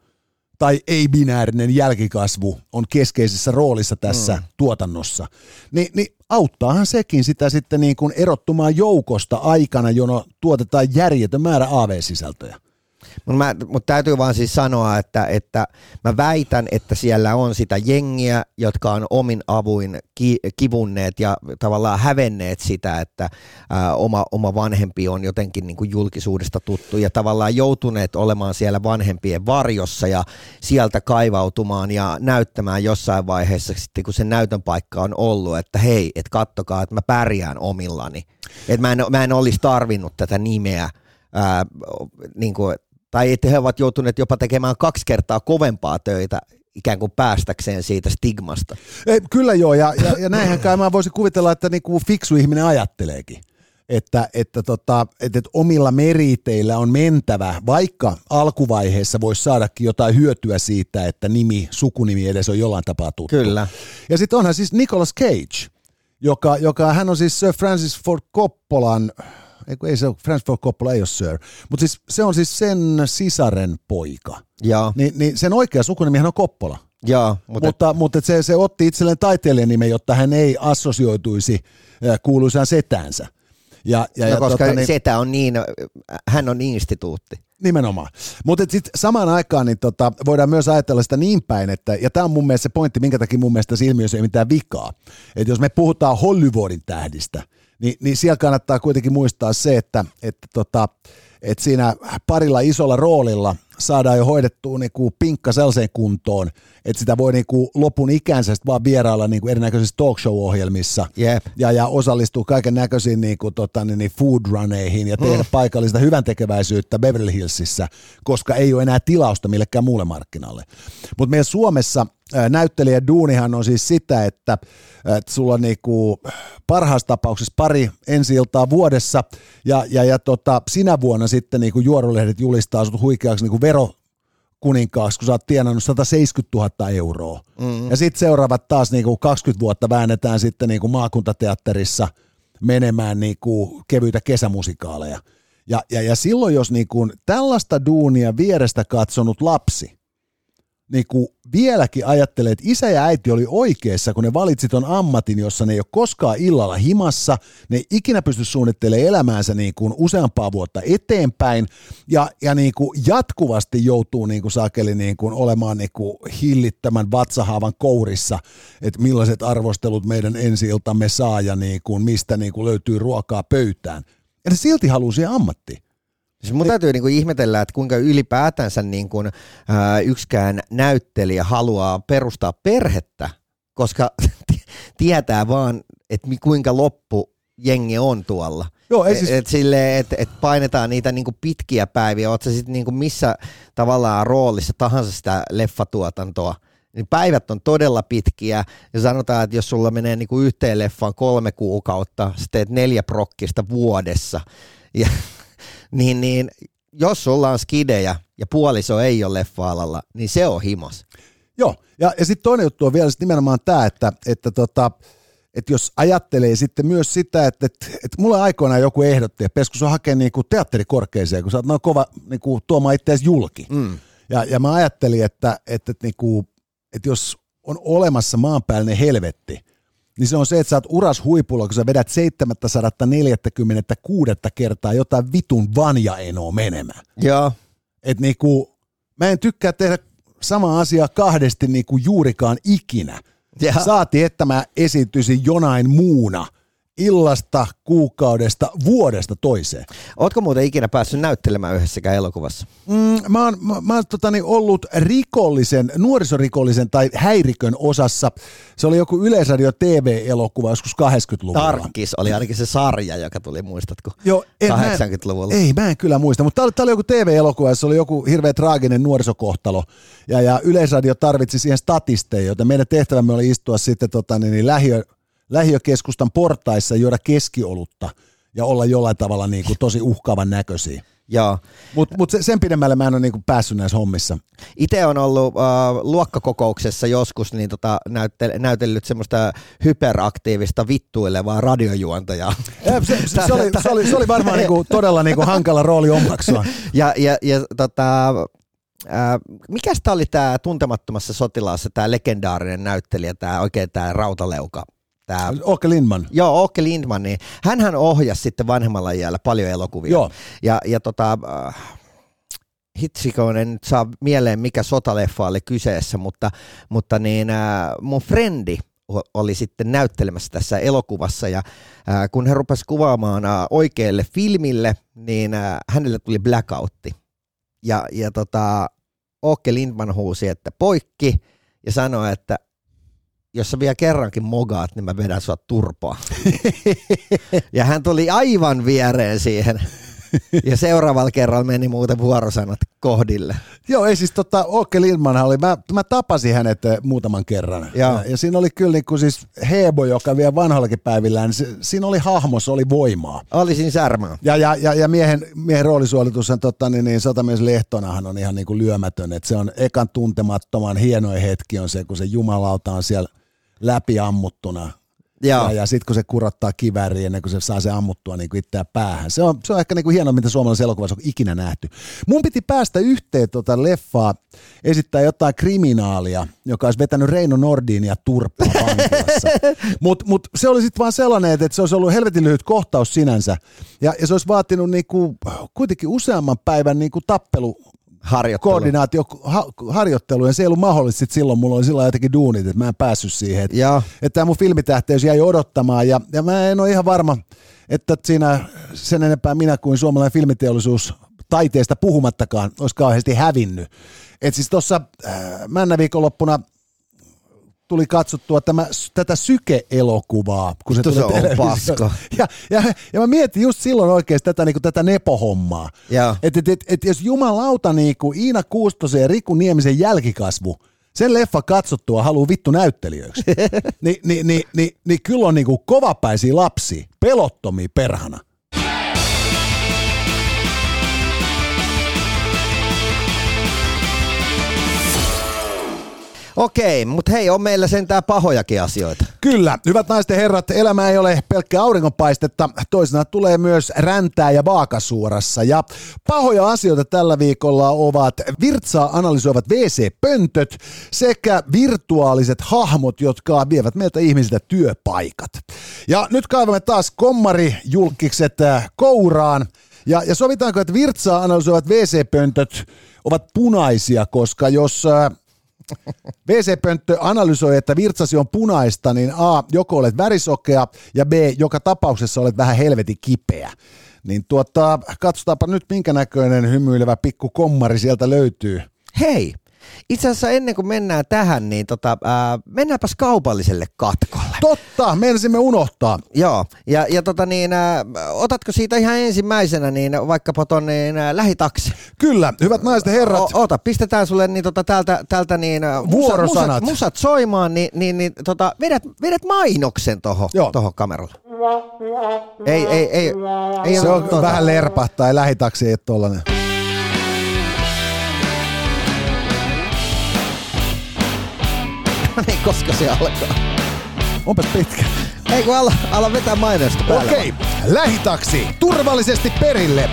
[SPEAKER 2] tai ei-binäärinen jälkikasvu on keskeisessä roolissa tässä mm. tuotannossa, niin, niin auttaahan sekin sitä sitten niin kuin erottumaan joukosta aikana, jona tuotetaan järjetön määrä AV-sisältöjä.
[SPEAKER 3] Mutta mut täytyy vaan siis sanoa, että, että mä väitän, että siellä on sitä jengiä, jotka on omin avuin ki, kivunneet ja tavallaan hävenneet sitä, että ää, oma, oma vanhempi on jotenkin niin kuin julkisuudesta tuttu ja tavallaan joutuneet olemaan siellä vanhempien varjossa ja sieltä kaivautumaan ja näyttämään jossain vaiheessa sitten, kun se näytön paikka on ollut, että hei, että kattokaa, että mä pärjään omillani. Että mä en, mä en olisi tarvinnut tätä nimeä ää, niin kuin, tai että he ovat joutuneet jopa tekemään kaksi kertaa kovempaa töitä ikään kuin päästäkseen siitä stigmasta.
[SPEAKER 2] Ei, kyllä joo, ja, ja, ja näinhän kai mä voisin kuvitella, että niinku fiksu ihminen ajatteleekin. Että, että, tota, että, että omilla meriteillä on mentävä, vaikka alkuvaiheessa voisi saadakin jotain hyötyä siitä, että nimi, sukunimi edes on jollain tapaa tuttu.
[SPEAKER 3] Kyllä.
[SPEAKER 2] Ja sitten onhan siis Nicolas Cage, joka, joka hän on siis Sir Francis Ford Coppolan ei, ei se ole, Francis Ford Coppola ei ole Sir, mutta siis se on siis sen sisaren poika.
[SPEAKER 3] Ja.
[SPEAKER 2] Ni, niin sen oikea sukunimihän on Coppola.
[SPEAKER 3] Ja,
[SPEAKER 2] mutta, mutta, mutta se, se otti itselleen taiteilijan nimen, jotta hän ei assosioituisi kuuluisaan setäänsä.
[SPEAKER 3] Ja, ja, no, ja koska tota, niin, setä on niin, hän on instituutti.
[SPEAKER 2] Nimenomaan. Mutta sitten samaan aikaan niin tota, voidaan myös ajatella sitä niin päin, että, ja tämä on mun mielestä se pointti, minkä takia mun mielestä tässä ilmiössä ei mitään vikaa. Että jos me puhutaan Hollywoodin tähdistä, niin, niin siellä kannattaa kuitenkin muistaa se, että, että, tota, että siinä parilla isolla roolilla saadaan jo hoidettua niinku pinkka sellaiseen kuntoon, että sitä voi niinku lopun ikänsä vaan vierailla niinku erinäköisissä talk show-ohjelmissa
[SPEAKER 3] yep.
[SPEAKER 2] ja, ja osallistua kaiken näköisiin niinku, tota, niin, niin food runeihin ja tehdä mm. paikallista hyvän tekeväisyyttä Beverly Hillsissä, koska ei ole enää tilausta millekään muulle markkinalle. Mutta meidän Suomessa näyttelijä duunihan on siis sitä, että, että sulla on niinku parhaassa tapauksessa pari ensi iltaa vuodessa ja, ja, ja tota, sinä vuonna sitten niinku juorulehdet julistaa sut huikeaksi niinku vero kuninkaaksi, kun sä oot tienannut 170 000 euroa. Mm-hmm. Ja sitten seuraavat taas niinku 20 vuotta väännetään sitten niinku maakuntateatterissa menemään niinku kevyitä kesämusikaaleja. Ja, ja, ja silloin, jos niinku tällaista duunia vierestä katsonut lapsi niin kuin vieläkin ajattelee, että isä ja äiti oli oikeassa, kun ne valitsi ton ammatin, jossa ne ei ole koskaan illalla himassa, ne ei ikinä pysty suunnittelemaan elämäänsä niin kuin useampaa vuotta eteenpäin, ja, ja niin kuin jatkuvasti joutuu niin kuin sakeli niin kuin olemaan niin kuin hillittömän vatsahaavan kourissa, että millaiset arvostelut meidän ensi saa ja niin kuin mistä niin kuin löytyy ruokaa pöytään. Ja ne silti haluaa siihen ammattiin.
[SPEAKER 3] Siis mun täytyy niinku ihmetellä, että kuinka ylipäätänsä niinku, ää, yksikään näyttelijä haluaa perustaa perhettä, koska *laughs* tietää vaan, että kuinka loppu jengi on tuolla.
[SPEAKER 2] Joo, ei siis...
[SPEAKER 3] et, sille, et, et painetaan niitä niinku pitkiä päiviä, oot sä sitten niinku missä tavallaan roolissa tahansa sitä leffatuotantoa, niin päivät on todella pitkiä. Ja sanotaan, että jos sulla menee niinku yhteen leffaan kolme kuukautta, sä teet neljä prokkista vuodessa. Ja *laughs* niin, niin jos sulla on skidejä ja puoliso ei ole leffa-alalla, niin se on himas.
[SPEAKER 2] Joo, ja, ja sitten toinen juttu on vielä sit nimenomaan tämä, että, että tota, että jos ajattelee sitten myös sitä, että, että, että mulle aikoinaan joku ehdotti, että Peskus on hakea niinku teatterikorkeeseen, kun sä oot noin kova niinku, tuomaan itseäsi julki. Mm. Ja, ja mä ajattelin, että, että, että, niinku, että jos on olemassa maanpäällinen helvetti, niin se on se, että sä oot uras huipulla, kun sä vedät 746 kertaa jotain vitun vanja-enoa menemään.
[SPEAKER 3] Joo.
[SPEAKER 2] Et niinku, mä en tykkää tehdä sama asia kahdesti niinku juurikaan ikinä. Ja. Saati, että mä esityisin jonain muuna – illasta, kuukaudesta, vuodesta toiseen.
[SPEAKER 3] Ootko muuten ikinä päässyt näyttelemään yhdessäkään elokuvassa?
[SPEAKER 2] Mm, mä oon, mä, mä oon totani, ollut rikollisen, nuorisorikollisen tai häirikön osassa. Se oli joku Yleisradio TV-elokuva joskus 80-luvulla.
[SPEAKER 3] Tarkis oli ainakin se sarja, joka tuli, muistatko?
[SPEAKER 2] Joo,
[SPEAKER 3] en, 80-luvulla.
[SPEAKER 2] Mä, ei, mä en kyllä muista, mutta tämä oli joku TV-elokuva, jossa oli joku hirveä traaginen nuorisokohtalo. Ja, ja Yleisradio tarvitsi siihen statisteja, joten meidän tehtävämme oli istua sitten tota, niin, niin lähiö, lähiökeskustan portaissa juoda keskiolutta ja olla jollain tavalla niin kuin tosi uhkaavan näköisiä.
[SPEAKER 3] Joo.
[SPEAKER 2] Mutta mut sen pidemmälle mä en ole niinku päässyt näissä hommissa.
[SPEAKER 3] Itse on ollut uh, luokkakokouksessa joskus niin tota, näytel, näytellyt semmoista hyperaktiivista vittuilevaa radiojuontajaa.
[SPEAKER 2] Ja, se, se, se, oli, se, oli, se oli varmaan niinku, todella niinku hankala rooli omaksua. *laughs*
[SPEAKER 3] Ja, ja, ja tota, ää, mikäs tää oli tämä tuntemattomassa sotilaassa, tämä legendaarinen näyttelijä, tämä oikein tämä rautaleuka, Tää,
[SPEAKER 2] Oke Lindman.
[SPEAKER 3] Joo, Oke Lindman, niin hänhän ohjasi sitten vanhemmalla iällä paljon elokuvia.
[SPEAKER 2] Joo.
[SPEAKER 3] Ja, ja tota, äh, hitsikoon en nyt saa mieleen mikä sotaleffa oli kyseessä, mutta, mutta niin, äh, mun frendi oli sitten näyttelemässä tässä elokuvassa ja äh, kun hän rupesi kuvaamaan äh, oikealle filmille, niin äh, hänelle tuli blackoutti. Ja, ja tota, Åke Lindman huusi, että poikki ja sanoi, että jos sä vielä kerrankin mogaat, niin mä vedän sua turpaa. *laughs* ja hän tuli aivan viereen siihen. Ja seuraavalla kerralla meni muuten vuorosanat kohdille.
[SPEAKER 2] Joo, ei siis tota, Åke Lindman oli, mä, mä tapasin hänet eh, muutaman kerran. Ja, ja siinä oli kyllä niin siis Hebo, joka vielä vanhallakin päivillä, niin se, siinä oli hahmo, se oli voimaa.
[SPEAKER 3] Oli siinä särmää.
[SPEAKER 2] Ja, ja, ja, ja miehen, miehen roolisuolitus on totta, niin, niin sotamies Lehtonahan on ihan niin kuin lyömätön, että se on ekan tuntemattoman hienoin hetki on se, kun se jumalauta on siellä läpi ammuttuna ja, ja sitten kun se kurottaa kivääriin ennen kuin se saa se ammuttua niin kuin itseään päähän. Se on, se on ehkä niin kuin hienoa, mitä suomalaisessa elokuvassa on ikinä nähty. Mun piti päästä yhteen tuota leffaa, esittää jotain kriminaalia, joka olisi vetänyt Reino Nordinia turpaa vankilassa. *laughs* Mutta mut se oli sitten vaan sellainen, että se olisi ollut helvetin lyhyt kohtaus sinänsä. Ja, ja se olisi vaatinut niinku, kuitenkin useamman päivän niinku tappelu
[SPEAKER 3] harjoittelu.
[SPEAKER 2] koordinaatio, ha, harjoittelu, ja se ei ollut mahdollista sit silloin, mulla oli sillä jotenkin duunit, että mä en päässyt siihen. Että, että tämä mun filmitähteys jäi odottamaan, ja, ja mä en ole ihan varma, että siinä sen enempää minä kuin suomalainen filmiteollisuus taiteesta puhumattakaan olisi kauheasti hävinnyt. Et siis tuossa äh, männä viikonloppuna tuli katsottua tämä, tätä syke-elokuvaa.
[SPEAKER 3] Kun se, se on paska. *laughs*
[SPEAKER 2] Ja, ja, ja mä mietin just silloin oikeasti tätä, niin kuin, tätä nepohommaa. Että et, et, et, jos jumalauta niin kuin Iina Kuustosen ja Riku Niemisen jälkikasvu, sen leffa katsottua haluaa vittu näyttelijöiksi, *laughs* Ni, niin ni, ni, ni, kyllä on niin kuin kovapäisiä lapsia, pelottomia perhana.
[SPEAKER 3] Okei, mutta hei, on meillä sentään pahojakin asioita.
[SPEAKER 2] Kyllä, hyvät naisten herrat, elämä ei ole pelkkä auringonpaistetta, toisena tulee myös räntää ja vaakasuorassa. Ja pahoja asioita tällä viikolla ovat virtsaa analysoivat WC-pöntöt sekä virtuaaliset hahmot, jotka vievät meiltä ihmisiltä työpaikat. Ja nyt kaivamme taas kommari-julkikset äh, kouraan. Ja, ja sovitaanko, että virtsaa analysoivat WC-pöntöt ovat punaisia, koska jos äh, WC-pönttö analysoi, että virtsasi on punaista, niin A, joko olet värisokea ja B, joka tapauksessa olet vähän helvetin kipeä. Niin tuota, katsotaanpa nyt minkä näköinen hymyilevä pikku kommari sieltä löytyy.
[SPEAKER 3] Hei, itse asiassa ennen kuin mennään tähän, niin tota, ää, mennäänpäs kaupalliselle katkolle.
[SPEAKER 2] Totta, menisimme unohtaa.
[SPEAKER 3] Joo, ja, ja tota niin, ää, otatko siitä ihan ensimmäisenä niin vaikkapa ton niin, ää, lähitaksi?
[SPEAKER 2] Kyllä, hyvät naiset ja herrat. O,
[SPEAKER 3] ota, pistetään sulle niin tota, täältä, täältä niin,
[SPEAKER 2] Vuorosanat.
[SPEAKER 3] Musat, musat soimaan, niin, niin, niin tota, vedät, vedät mainoksen tohon, tohon kameralle. Ei, ei, ei. ei
[SPEAKER 2] se on tota. vähän lerpahtaa, ei lähitaksi ei tollanen. *laughs*
[SPEAKER 3] niin koska se alkaa?
[SPEAKER 2] Onpas pitkä.
[SPEAKER 3] Ei kun ala, ala vetää mainosta päälle.
[SPEAKER 2] Okei, okay. lähitaksi turvallisesti perille.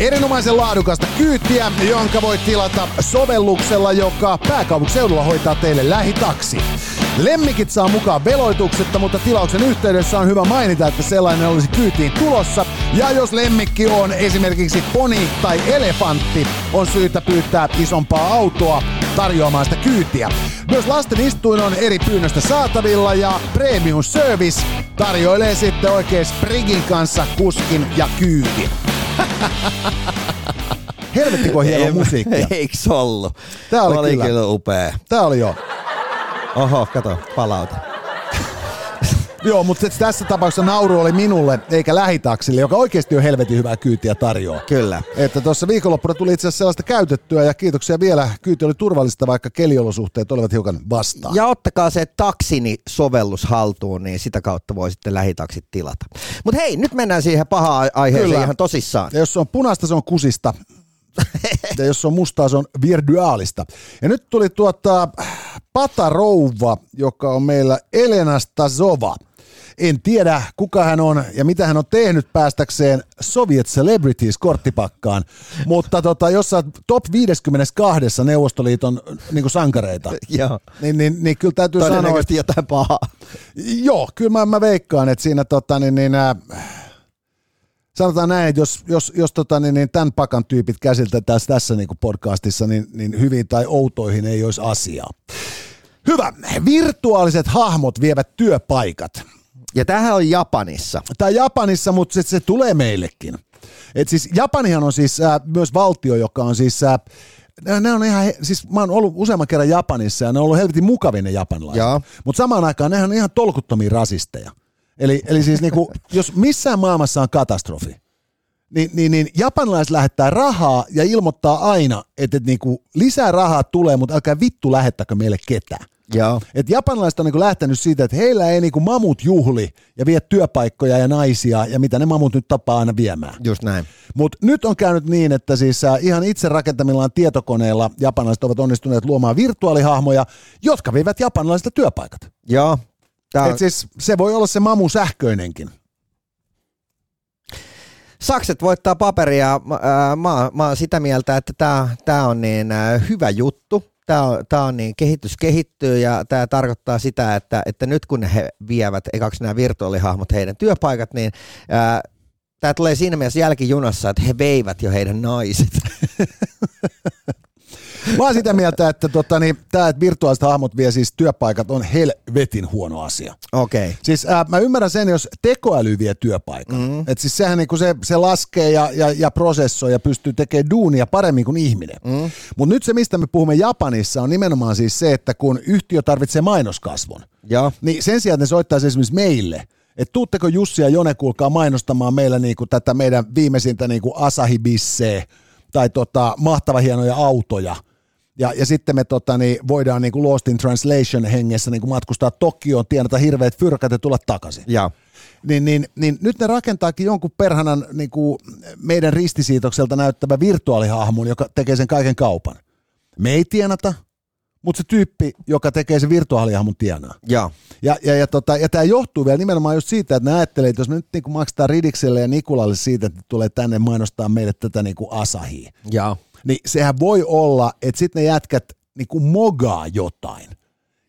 [SPEAKER 2] Erinomaisen laadukasta kyytiä, jonka voit tilata sovelluksella, joka pääkaupunkiseudulla hoitaa teille lähitaksi. Lemmikit saa mukaan veloituksetta, mutta tilauksen yhteydessä on hyvä mainita, että sellainen olisi kyytiin tulossa. Ja jos lemmikki on esimerkiksi poni tai elefantti, on syytä pyytää isompaa autoa tarjoamaan sitä kyytiä. Myös lasten istuin on eri pyynnöstä saatavilla ja Premium Service tarjoilee sitten oikein Sprigin kanssa kuskin ja kyydin. *laughs* Helvetti kun hieno musiikkia. *laughs*
[SPEAKER 3] Eiks ollut?
[SPEAKER 2] Tää oli,
[SPEAKER 3] oli kyllä. kyllä upea.
[SPEAKER 2] Tää oli jo.
[SPEAKER 3] Oho, kato, palauta.
[SPEAKER 2] Joo, mutta tässä tapauksessa nauru oli minulle eikä lähitaksille, joka oikeasti on helvetin hyvää kyytiä tarjoaa.
[SPEAKER 3] Kyllä.
[SPEAKER 2] Että tuossa viikonloppuna tuli itse asiassa sellaista käytettyä ja kiitoksia vielä. Kyyti oli turvallista, vaikka keliolosuhteet olivat hiukan vastaan.
[SPEAKER 3] Ja ottakaa se taksini-sovellus haltuun, niin sitä kautta voi sitten lähitaksit tilata. Mutta hei, nyt mennään siihen pahaan aiheeseen Kyllä. ihan tosissaan.
[SPEAKER 2] Ja jos se on punaista, se on kusista. Ja jos se on mustaa, se on virtuaalista. Ja nyt tuli tuota Patarouva, joka on meillä Elena Stazova. En tiedä, kuka hän on ja mitä hän on tehnyt päästäkseen Soviet Celebrities korttipakkaan, mutta tota, jos sä top 52 Neuvostoliiton niin sankareita, *laughs*
[SPEAKER 3] Joo.
[SPEAKER 2] niin, niin, niin kyllä täytyy sanoa, että
[SPEAKER 3] jotain pahaa.
[SPEAKER 2] Joo, kyllä mä, mä veikkaan, että siinä tota, niin, niin, äh, sanotaan näin, että jos, jos, jos tota, niin, niin tämän pakan tyypit käsiteltäisiin tässä niin kuin podcastissa, niin, niin hyvin tai outoihin ei olisi asiaa. Hyvä. Virtuaaliset hahmot vievät työpaikat.
[SPEAKER 3] Ja tämähän on Japanissa.
[SPEAKER 2] Tämä Japanissa, mutta se, se tulee meillekin. Et siis Japanihan on siis äh, myös valtio, joka on siis... Äh, ne on ihan, siis mä oon ollut useamman kerran Japanissa ja ne on ollut helvetin mukavia ne japanilaiset. Mutta samaan aikaan nehän on ihan tolkuttomia rasisteja. Eli, eli siis niinku, jos missään maailmassa on katastrofi, niin, niin, niin japanilaiset lähettää rahaa ja ilmoittaa aina, että, että niinku, lisää rahaa tulee, mutta älkää vittu lähettäkö meille ketään.
[SPEAKER 3] Joo.
[SPEAKER 2] Et japanilaiset on niinku lähtenyt siitä, että heillä ei niinku mamut juhli ja vie työpaikkoja ja naisia ja mitä ne mamut nyt tapaa aina viemään.
[SPEAKER 3] Just näin.
[SPEAKER 2] Mutta nyt on käynyt niin, että siis äh, ihan itse rakentamillaan tietokoneilla japanilaiset ovat onnistuneet luomaan virtuaalihahmoja, jotka vievät japanilaisilta työpaikat.
[SPEAKER 3] Joo. Tää,
[SPEAKER 2] Et siis se voi olla se mamu sähköinenkin.
[SPEAKER 3] Sakset voittaa paperia. Mä, ää, mä, mä oon sitä mieltä, että tämä tää on niin ää, hyvä juttu. Tämä on, tää on niin, kehitys kehittyy ja tämä tarkoittaa sitä, että, että nyt kun he vievät ekaksi nämä virtuaalihahmot heidän työpaikat, niin tämä tulee siinä mielessä jälkijunassa, että he veivät jo heidän naiset. *laughs*
[SPEAKER 2] Mä oon sitä mieltä, että tota, niin, tämä, että virtuaaliset hahmot vie siis työpaikat, on helvetin huono asia.
[SPEAKER 3] Okei. Okay.
[SPEAKER 2] Siis äh, mä ymmärrän sen, jos tekoäly vie työpaikan. Mm. Et siis sehän niinku se, se laskee ja, ja, ja prosessoi ja pystyy tekemään duunia paremmin kuin ihminen. Mm. Mutta nyt se, mistä me puhumme Japanissa, on nimenomaan siis se, että kun yhtiö tarvitsee mainoskasvun,
[SPEAKER 3] Joo.
[SPEAKER 2] niin sen sijaan, että ne soittaisi esimerkiksi meille, että tuutteko Jussi ja Jone kuulkaa mainostamaan meillä niinku tätä meidän viimeisintä niinku Asahi Bissee tai tota, mahtava hienoja autoja. Ja, ja sitten me tota, niin voidaan niinku Lost in Translation hengessä niinku matkustaa Tokioon, tienata hirveät fyrkat ja tulla takaisin.
[SPEAKER 3] Joo.
[SPEAKER 2] Niin, niin, niin nyt ne rakentaakin jonkun perhanan niin kuin meidän ristisiitokselta näyttävä virtuaalihahmon, joka tekee sen kaiken kaupan. Me ei tienata, mutta se tyyppi, joka tekee sen virtuaalihahmon tienaa.
[SPEAKER 3] Joo.
[SPEAKER 2] Ja, ja, ja, tota, ja tämä johtuu vielä nimenomaan just siitä, että ne ajattelee, että jos me nyt niin maksetaan Ridikselle ja Nikulalle siitä, että tulee tänne mainostaa meille tätä niin kuin Asahia,
[SPEAKER 3] Joo.
[SPEAKER 2] Niin sehän voi olla, että sitten ne jätkät niin kuin mogaa jotain.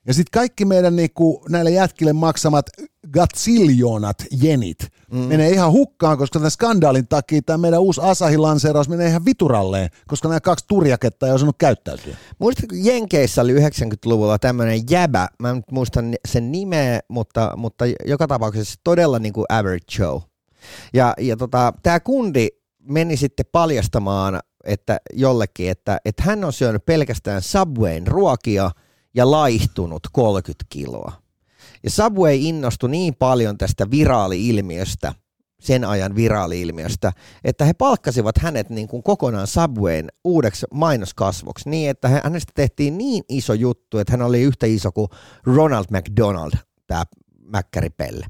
[SPEAKER 2] Ja sitten kaikki meidän niin kuin, näille jätkille maksamat gatsiljoonat jenit mm. menee ihan hukkaan, koska tämän skandaalin takia tämä meidän uusi Asahi-lanseeraus menee ihan vituralleen, koska nämä kaksi turjaketta ei osannut käyttäytyä.
[SPEAKER 3] Muistatko, Jenkeissä oli 90-luvulla tämmöinen jäbä, mä en nyt muista ni- sen nimeä, mutta, mutta joka tapauksessa todella niin kuin average show. Ja, ja tota, tämä kundi meni sitten paljastamaan että jollekin, että, että hän on syönyt pelkästään Subwayn ruokia ja laihtunut 30 kiloa. Ja Subway innostui niin paljon tästä viraali-ilmiöstä, sen ajan viraali-ilmiöstä, että he palkkasivat hänet niin kuin kokonaan Subwayn uudeksi mainoskasvoksi niin, että hänestä tehtiin niin iso juttu, että hän oli yhtä iso kuin Ronald McDonald, tämä mäkkäripelle.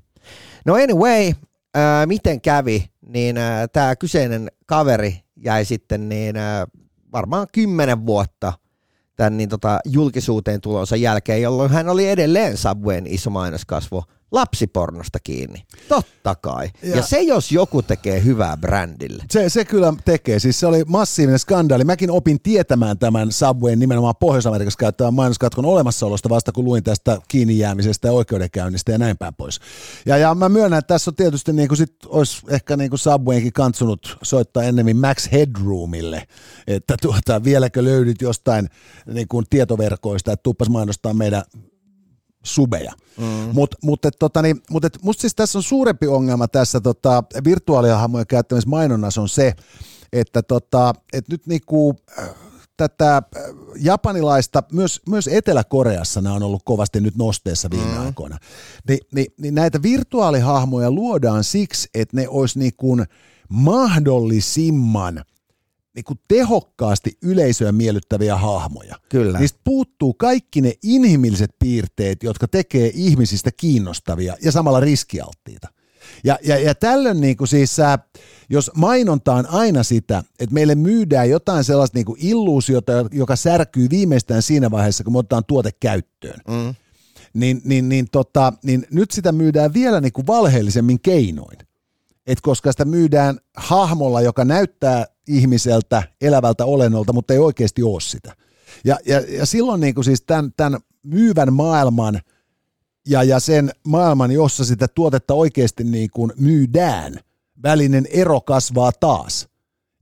[SPEAKER 3] No anyway, ää, miten kävi, niin tämä kyseinen kaveri jäi sitten niin ää, varmaan kymmenen vuotta tämän niin tota, julkisuuteen tulonsa jälkeen, jolloin hän oli edelleen Subwayn iso mainoskasvo lapsipornosta kiinni. Totta kai. Ja,
[SPEAKER 2] Ja-
[SPEAKER 3] se jos joku tekee hyvää brändille.
[SPEAKER 2] Se, se kyllä tekee. Siis se oli massiivinen skandaali. Mäkin opin tietämään tämän Subwayn nimenomaan Pohjois-Amerikassa käyttävän mainoskatkon olemassaolosta vasta kun luin tästä kiinni jäämisestä ja oikeudenkäynnistä ja näin päin pois. Ja, ja mä myönnän, että tässä on tietysti niin kuin sit olisi ehkä niin kuin Subwaynkin kansunut soittaa ennemmin Max Headroomille, että tuota, vieläkö löydyt jostain niin kuin tietoverkoista, että tuppas mainostaa meidän subeja. Mm. Mutta mut, et, tota, niin, mut, et, musta siis tässä on suurempi ongelma tässä tota, virtuaalihahmojen käyttämisessä mainonnassa on se, että tota, et nyt niinku, äh, tätä äh, japanilaista, myös, myös Etelä-Koreassa nämä on ollut kovasti nyt nosteessa viime mm. aikoina, Ni, niin, niin näitä virtuaalihahmoja luodaan siksi, että ne olisi niinku mahdollisimman niin kuin tehokkaasti yleisöä miellyttäviä hahmoja.
[SPEAKER 3] Kyllä.
[SPEAKER 2] Niistä puuttuu kaikki ne inhimilliset piirteet, jotka tekee ihmisistä kiinnostavia ja samalla riskialttiita. Ja, ja, ja tällöin niin kuin siis, äh, jos mainonta on aina sitä, että meille myydään jotain sellaista niin kuin illuusiota, joka särkyy viimeistään siinä vaiheessa, kun me otetaan tuote käyttöön,
[SPEAKER 3] Mm.
[SPEAKER 2] niin, niin, niin, tota, niin nyt sitä myydään vielä niin kuin valheellisemmin keinoin. Et koska sitä myydään hahmolla, joka näyttää ihmiseltä, elävältä olennolta, mutta ei oikeasti ole sitä. Ja, ja, ja silloin niin kuin siis tämän, tämän myyvän maailman ja, ja sen maailman, jossa sitä tuotetta oikeasti niin kuin myydään, välinen ero kasvaa taas.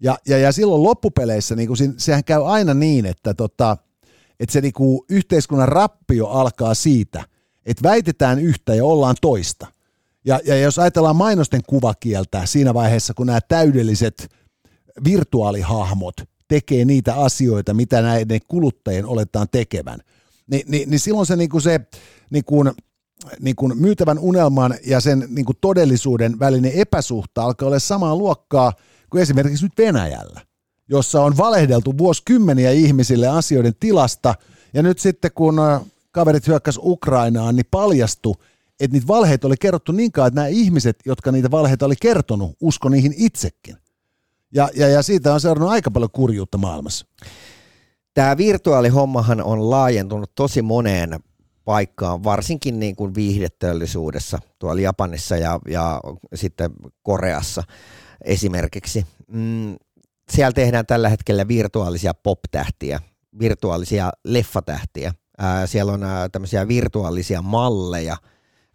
[SPEAKER 2] Ja, ja, ja silloin loppupeleissä niin kuin, sehän käy aina niin, että, tota, että se niin kuin, yhteiskunnan rappio alkaa siitä, että väitetään yhtä ja ollaan toista. Ja, ja jos ajatellaan mainosten kuvakieltä siinä vaiheessa, kun nämä täydelliset virtuaalihahmot tekee niitä asioita, mitä näiden kuluttajien oletaan tekevän, niin, niin, niin silloin se, niin kuin se niin kuin, niin kuin myytävän unelman ja sen niin kuin todellisuuden välinen epäsuhta alkaa olla samaa luokkaa kuin esimerkiksi nyt Venäjällä, jossa on valehdeltu vuosikymmeniä ihmisille asioiden tilasta, ja nyt sitten kun kaverit hyökkäs Ukrainaan, niin paljastui, että niitä valheita oli kerrottu niin kauan, että nämä ihmiset, jotka niitä valheita oli kertonut, usko niihin itsekin. Ja, ja, ja siitä on seurannut aika paljon kurjuutta maailmassa.
[SPEAKER 3] Tämä virtuaalihommahan on laajentunut tosi moneen paikkaan, varsinkin niin kuin viihdeteollisuudessa tuolla Japanissa ja, ja sitten Koreassa esimerkiksi. Mm, siellä tehdään tällä hetkellä virtuaalisia pop-tähtiä, virtuaalisia leffatähtiä. Ää, siellä on ää, tämmöisiä virtuaalisia malleja –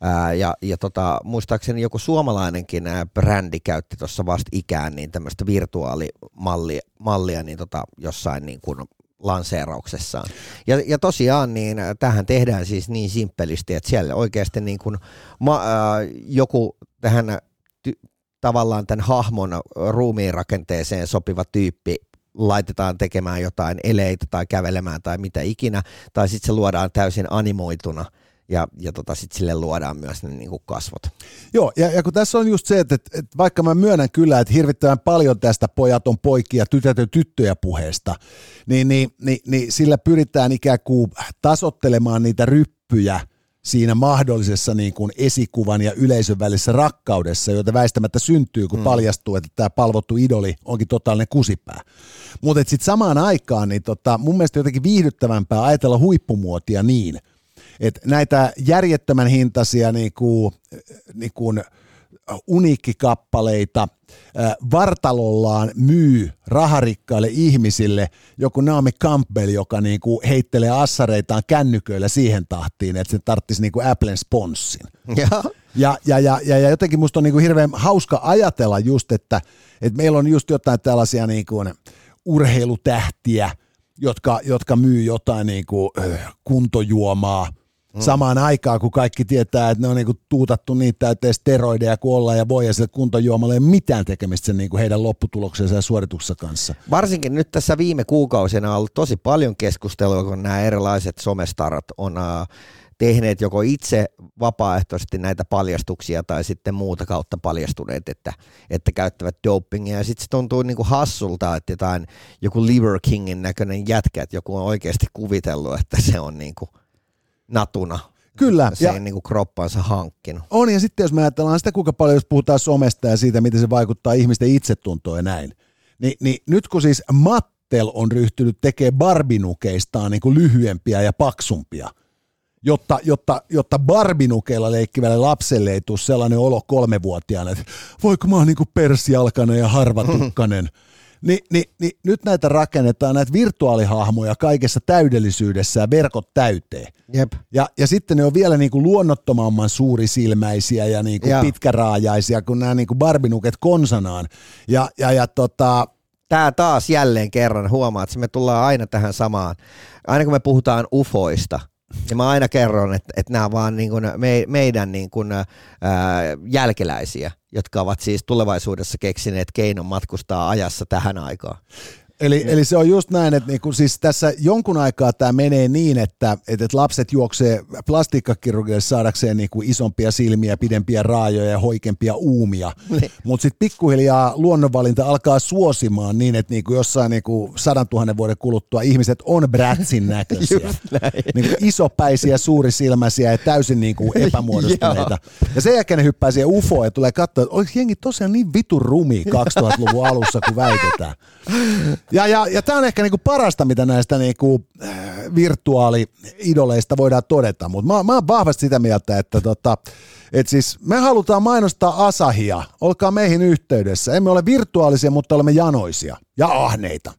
[SPEAKER 3] Ää, ja, ja tota, muistaakseni joku suomalainenkin ää, brändi käytti tuossa vasta ikään niin tämmöistä virtuaalimallia mallia, niin tota, jossain niin kuin lanseerauksessaan. Ja, ja tosiaan niin tähän tehdään siis niin simppelisti, että siellä oikeasti niin kuin ma, ää, joku tähän ty, tavallaan tämän hahmon ruumiin rakenteeseen sopiva tyyppi laitetaan tekemään jotain eleitä tai kävelemään tai mitä ikinä, tai sitten se luodaan täysin animoituna – ja, ja tota, sitten sille luodaan myös ne niin kuin kasvot.
[SPEAKER 2] Joo, ja, ja kun tässä on just se, että, että, että vaikka mä myönnän kyllä, että hirvittävän paljon tästä pojat on poikia, tytöt on tyttöjä puheesta, niin, niin, niin, niin sillä pyritään ikään kuin tasottelemaan niitä ryppyjä siinä mahdollisessa niin kuin esikuvan ja yleisön välisessä rakkaudessa, joita väistämättä syntyy, kun mm. paljastuu, että tämä palvottu idoli onkin totaalinen kusipää. Mutta sitten samaan aikaan niin tota, mun mielestä jotenkin viihdyttävämpää ajatella huippumuotia niin – että näitä järjettömän hintaisia niin kuin, niin kuin uniikkikappaleita vartalollaan myy raharikkaille ihmisille joku Naomi Campbell, joka niin kuin heittelee assareitaan kännyköillä siihen tahtiin, että se tarttisi niin kuin Applen sponssin. Ja, ja, ja, ja, ja jotenkin musta on niin kuin hirveän hauska ajatella just, että, että meillä on just jotain tällaisia niin kuin urheilutähtiä, jotka, jotka myy jotain niin kuin kuntojuomaa – Mm. Samaan aikaan, kun kaikki tietää, että ne on niinku tuutattu niitä täyteen steroideja kuin ollaan ja voi, ja sille kuntojuomalla ei ole mitään tekemistä sen niinku heidän lopputuloksensa ja suorituksensa kanssa.
[SPEAKER 3] Varsinkin nyt tässä viime kuukausina on ollut tosi paljon keskustelua, kun nämä erilaiset somestarat on tehneet joko itse vapaaehtoisesti näitä paljastuksia tai sitten muuta kautta paljastuneet, että, että käyttävät dopingia. Ja sitten se tuntuu niinku hassulta, että jotain, joku Liver Kingin näköinen jätkä, että joku on oikeasti kuvitellut, että se on niinku – natuna.
[SPEAKER 2] Kyllä.
[SPEAKER 3] Se ja niin kuin kroppansa hankkinut.
[SPEAKER 2] On, ja sitten jos me ajatellaan sitä, kuinka paljon jos puhutaan somesta ja siitä, miten se vaikuttaa ihmisten itsetuntoon ja näin, niin, niin nyt kun siis Mattel on ryhtynyt tekemään barbinukeistaan niin kuin lyhyempiä ja paksumpia, jotta, jotta, jotta barbinukeilla leikkivälle lapselle ei tule sellainen olo kolmevuotiaana, että voiko mä oon niin persialkainen ja harvatukkanen. *laughs* Ni, niin, niin nyt näitä rakennetaan, näitä virtuaalihahmoja kaikessa täydellisyydessä ja verkot täyteen.
[SPEAKER 3] Jep.
[SPEAKER 2] Ja, ja sitten ne on vielä niin kuin luonnottomamman suurisilmäisiä ja niin kuin pitkäraajaisia kuin nämä niin kuin barbinuket konsanaan. Ja, ja, ja tota,
[SPEAKER 3] Tämä taas jälleen kerran huomaat, että me tullaan aina tähän samaan. Aina kun me puhutaan ufoista, ja mä aina kerron, että, että nämä on vaan niin kuin me, meidän niin kuin, ää, jälkeläisiä, jotka ovat siis tulevaisuudessa keksineet keinon matkustaa ajassa tähän aikaan.
[SPEAKER 2] Eli, eli se on just näin, että niinku, siis tässä jonkun aikaa tämä menee niin, että, että lapset juoksee plastiikkakirurgille saadakseen niinku isompia silmiä, pidempiä raajoja ja hoikempia uumia. Niin. Mutta sitten pikkuhiljaa luonnonvalinta alkaa suosimaan niin, että niinku jossain niinku sadan tuhannen vuoden kuluttua ihmiset on Bratsin näköisiä. *laughs* niinku isopäisiä, suurisilmäisiä ja täysin niinku *laughs* epämuodostuneita. ja sen jälkeen ne hyppää siihen UFOon ja tulee katsoa, että olisi jengi tosiaan niin vitun rumi 2000-luvun alussa, kun väitetään. Ja, ja, ja tämä on ehkä niinku parasta, mitä näistä niinku, äh, virtuaali-idoleista voidaan todeta, mutta mä, mä oon vahvasti sitä mieltä, että tota, et siis me halutaan mainostaa Asahia, olkaa meihin yhteydessä. Emme ole virtuaalisia, mutta olemme janoisia ja ahneita.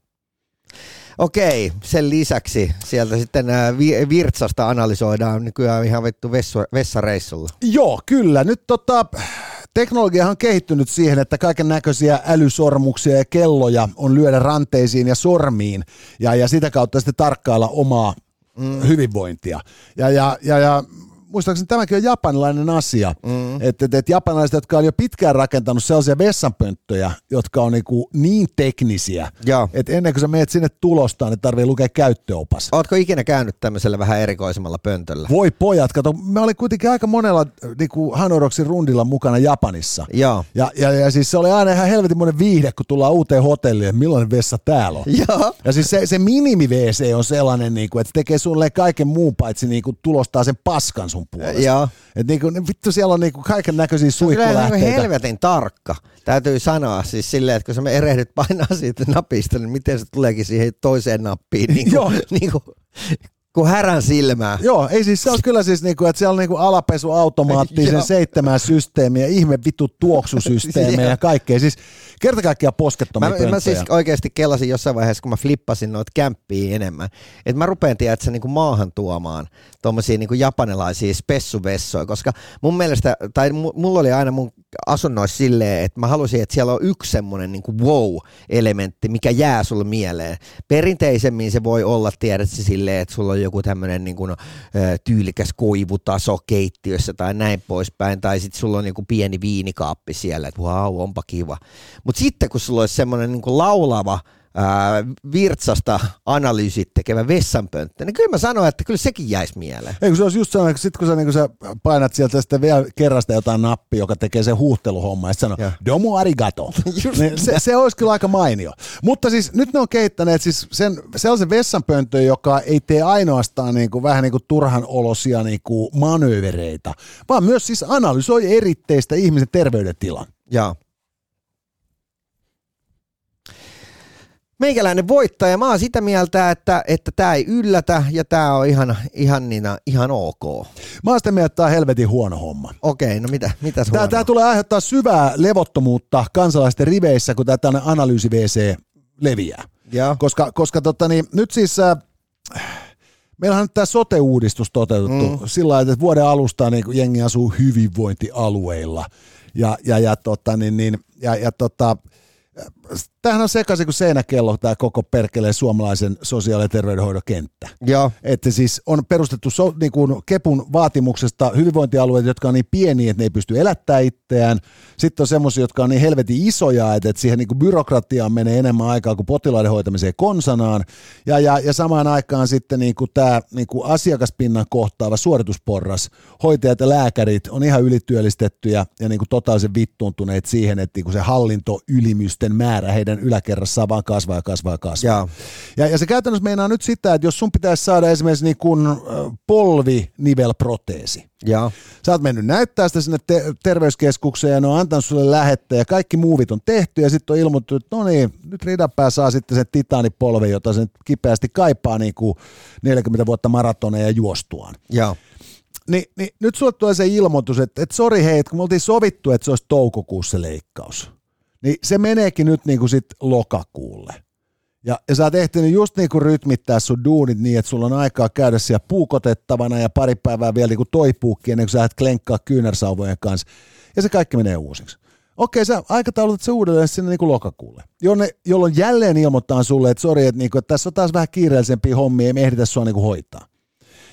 [SPEAKER 3] Okei, sen lisäksi sieltä sitten vi- Virtsasta analysoidaan nykyään ihan vittu vessu- vessareissulla.
[SPEAKER 2] Joo, kyllä. Nyt tota, teknologia on kehittynyt siihen, että kaiken näköisiä älysormuksia ja kelloja on lyödä ranteisiin ja sormiin ja, ja sitä kautta sitten tarkkailla omaa mm. hyvinvointia. Ja, ja, ja, ja muistaakseni tämäkin on japanilainen asia, mm. että et, et japanilaiset, jotka on jo pitkään rakentanut sellaisia vessanpönttöjä, jotka on niinku niin teknisiä, että ennen kuin sä menet sinne tulostaan, niin tarvii lukea käyttöopas.
[SPEAKER 3] Ootko ikinä käynyt tämmöisellä vähän erikoisemmalla pöntöllä?
[SPEAKER 2] Voi pojat, kato, me olin kuitenkin aika monella niinku Hanoroksin rundilla mukana Japanissa.
[SPEAKER 3] Joo.
[SPEAKER 2] Ja, ja, ja, siis se oli aina ihan helvetin viihde, kun tullaan uuteen hotelliin, että millainen vessa täällä on.
[SPEAKER 3] Joo.
[SPEAKER 2] Ja siis se, se minimi-WC on sellainen, niinku, että tekee sulle kaiken muun paitsi niinku, tulostaa sen paskan sun sun puolesta.
[SPEAKER 3] Joo.
[SPEAKER 2] Et niinku, vittu siellä on niinku kaiken näköisiä suihkulähteitä.
[SPEAKER 3] Kyllä helvetin tarkka. Täytyy sanoa siis silleen, että kun sä me erehdyt painaa siitä napista, niin miten se tuleekin siihen toiseen nappiin. Niin kuin, niin kuin, härän silmää.
[SPEAKER 2] Joo, ei siis se on kyllä siis niinku, että siellä on niinku alapesuautomaatti, sen seitsemän systeemiä, ihme vittu tuoksusysteemejä *laughs* ja kaikkea. Siis kerta kaikkiaan poskettomia
[SPEAKER 3] mä, mä siis oikeasti kelasin jossain vaiheessa, kun mä flippasin noita kämppiä enemmän, että mä rupean tiedä, että se niinku maahan tuomaan tuommoisia niinku japanilaisia spessuvessoja, koska mun mielestä, tai mulla oli aina mun asunnoissa silleen, että mä halusin, että siellä on yksi semmoinen niinku wow-elementti, mikä jää sulle mieleen. Perinteisemmin se voi olla, tiedät silleen, että sulla on joku tämmöinen niinku, no, tyylikäs koivutaso keittiössä tai näin poispäin, tai sitten sulla on niinku pieni viinikaappi siellä, että wow, onpa kiva. Mutta sitten kun sulla olisi semmoinen niinku laulava, ää, virtsasta analyysit tekevä vessanpönttö, niin kyllä mä sanoin, että kyllä sekin jäisi mieleen.
[SPEAKER 2] Eikö se olisi just sellainen, että sit kun sä, niin kun sä painat sieltä sitten vielä kerrasta jotain nappia, joka tekee sen huuhteluhomma, ja sanoo, domo arigato. *laughs* niin se, se, olisi kyllä aika mainio. Mutta siis nyt ne on kehittäneet siis sen, sellaisen vessanpönttön, joka ei tee ainoastaan niin kuin, vähän niin kuin turhan olosia niin kuin manöövereitä, vaan myös siis analysoi eritteistä ihmisen terveydentilan.
[SPEAKER 3] Joo. Meikäläinen voittaja. Mä oon sitä mieltä, että että tämä ei yllätä ja tämä on ihan, ihan, niin, ihan ok.
[SPEAKER 2] Mä oon sitä mieltä, että tämä on helvetin huono homma.
[SPEAKER 3] Okei, no mitä, mitäs
[SPEAKER 2] tämä tulee aiheuttaa syvää levottomuutta kansalaisten riveissä, kun tämä analyysi VC leviää.
[SPEAKER 3] Ja.
[SPEAKER 2] Koska, koska tota, niin, nyt siis... Äh, Meillähän on tämä sote-uudistus toteutettu mm. sillä tavalla, että vuoden alusta niin jengi asuu hyvinvointialueilla. Ja, ja, ja, tota, niin, niin, ja, ja tota, tämähän on sekaisin kuin seinäkello tämä koko perkeleen suomalaisen sosiaali- ja terveydenhoidon kenttä.
[SPEAKER 3] Joo.
[SPEAKER 2] Että siis on perustettu so, niin kuin Kepun vaatimuksesta hyvinvointialueet, jotka on niin pieniä, että ne ei pysty elättämään itseään. Sitten on semmoisia, jotka on niin helvetin isoja, että, että siihen niin kuin byrokratiaan menee enemmän aikaa kuin potilaiden hoitamiseen konsanaan. Ja, ja, ja samaan aikaan sitten niin kuin tämä niin kuin asiakaspinnan kohtaava suoritusporras, hoitajat ja lääkärit on ihan ylityöllistettyjä ja niin kuin totaalisen vittuuntuneet siihen, että niin kuin se hallintoylimysten määrä heidän heidän yläkerrassaan vaan kasvaa ja kasvaa ja kasvaa.
[SPEAKER 3] Ja.
[SPEAKER 2] Ja, ja se käytännössä meinaa nyt sitä, että jos sun pitäisi saada esimerkiksi niin kuin polvinivelproteesi,
[SPEAKER 3] ja.
[SPEAKER 2] Sä oot mennyt näyttää sitä sinne te- terveyskeskukseen ja ne on antanut sulle lähettä ja kaikki muuvit on tehty ja sitten on ilmoittu, että no niin, nyt Ridapää saa sitten sen titaanipolven, jota se kipeästi kaipaa niin kuin 40 vuotta maratoneja juostuaan.
[SPEAKER 3] Ja.
[SPEAKER 2] Ni, niin nyt sulle tulee se ilmoitus, että, että sori hei, kun me oltiin sovittu, että se olisi toukokuussa leikkaus niin se meneekin nyt niin kuin sit lokakuulle. Ja, ja sä oot ehtinyt just niin kuin rytmittää sun duunit niin, että sulla on aikaa käydä siellä puukotettavana ja pari päivää vielä niin kuin toipuukin ennen kuin sä et klenkkaa kyynärsauvojen kanssa. Ja se kaikki menee uusiksi. Okei, sä aikataulutat se uudelleen sinne niin kuin lokakuulle, jonne, jolloin jälleen ilmoittaa sulle, että sori, että, niin kuin, että tässä on taas vähän kiireellisempiä hommia, ei me ehditä sua niin kuin hoitaa.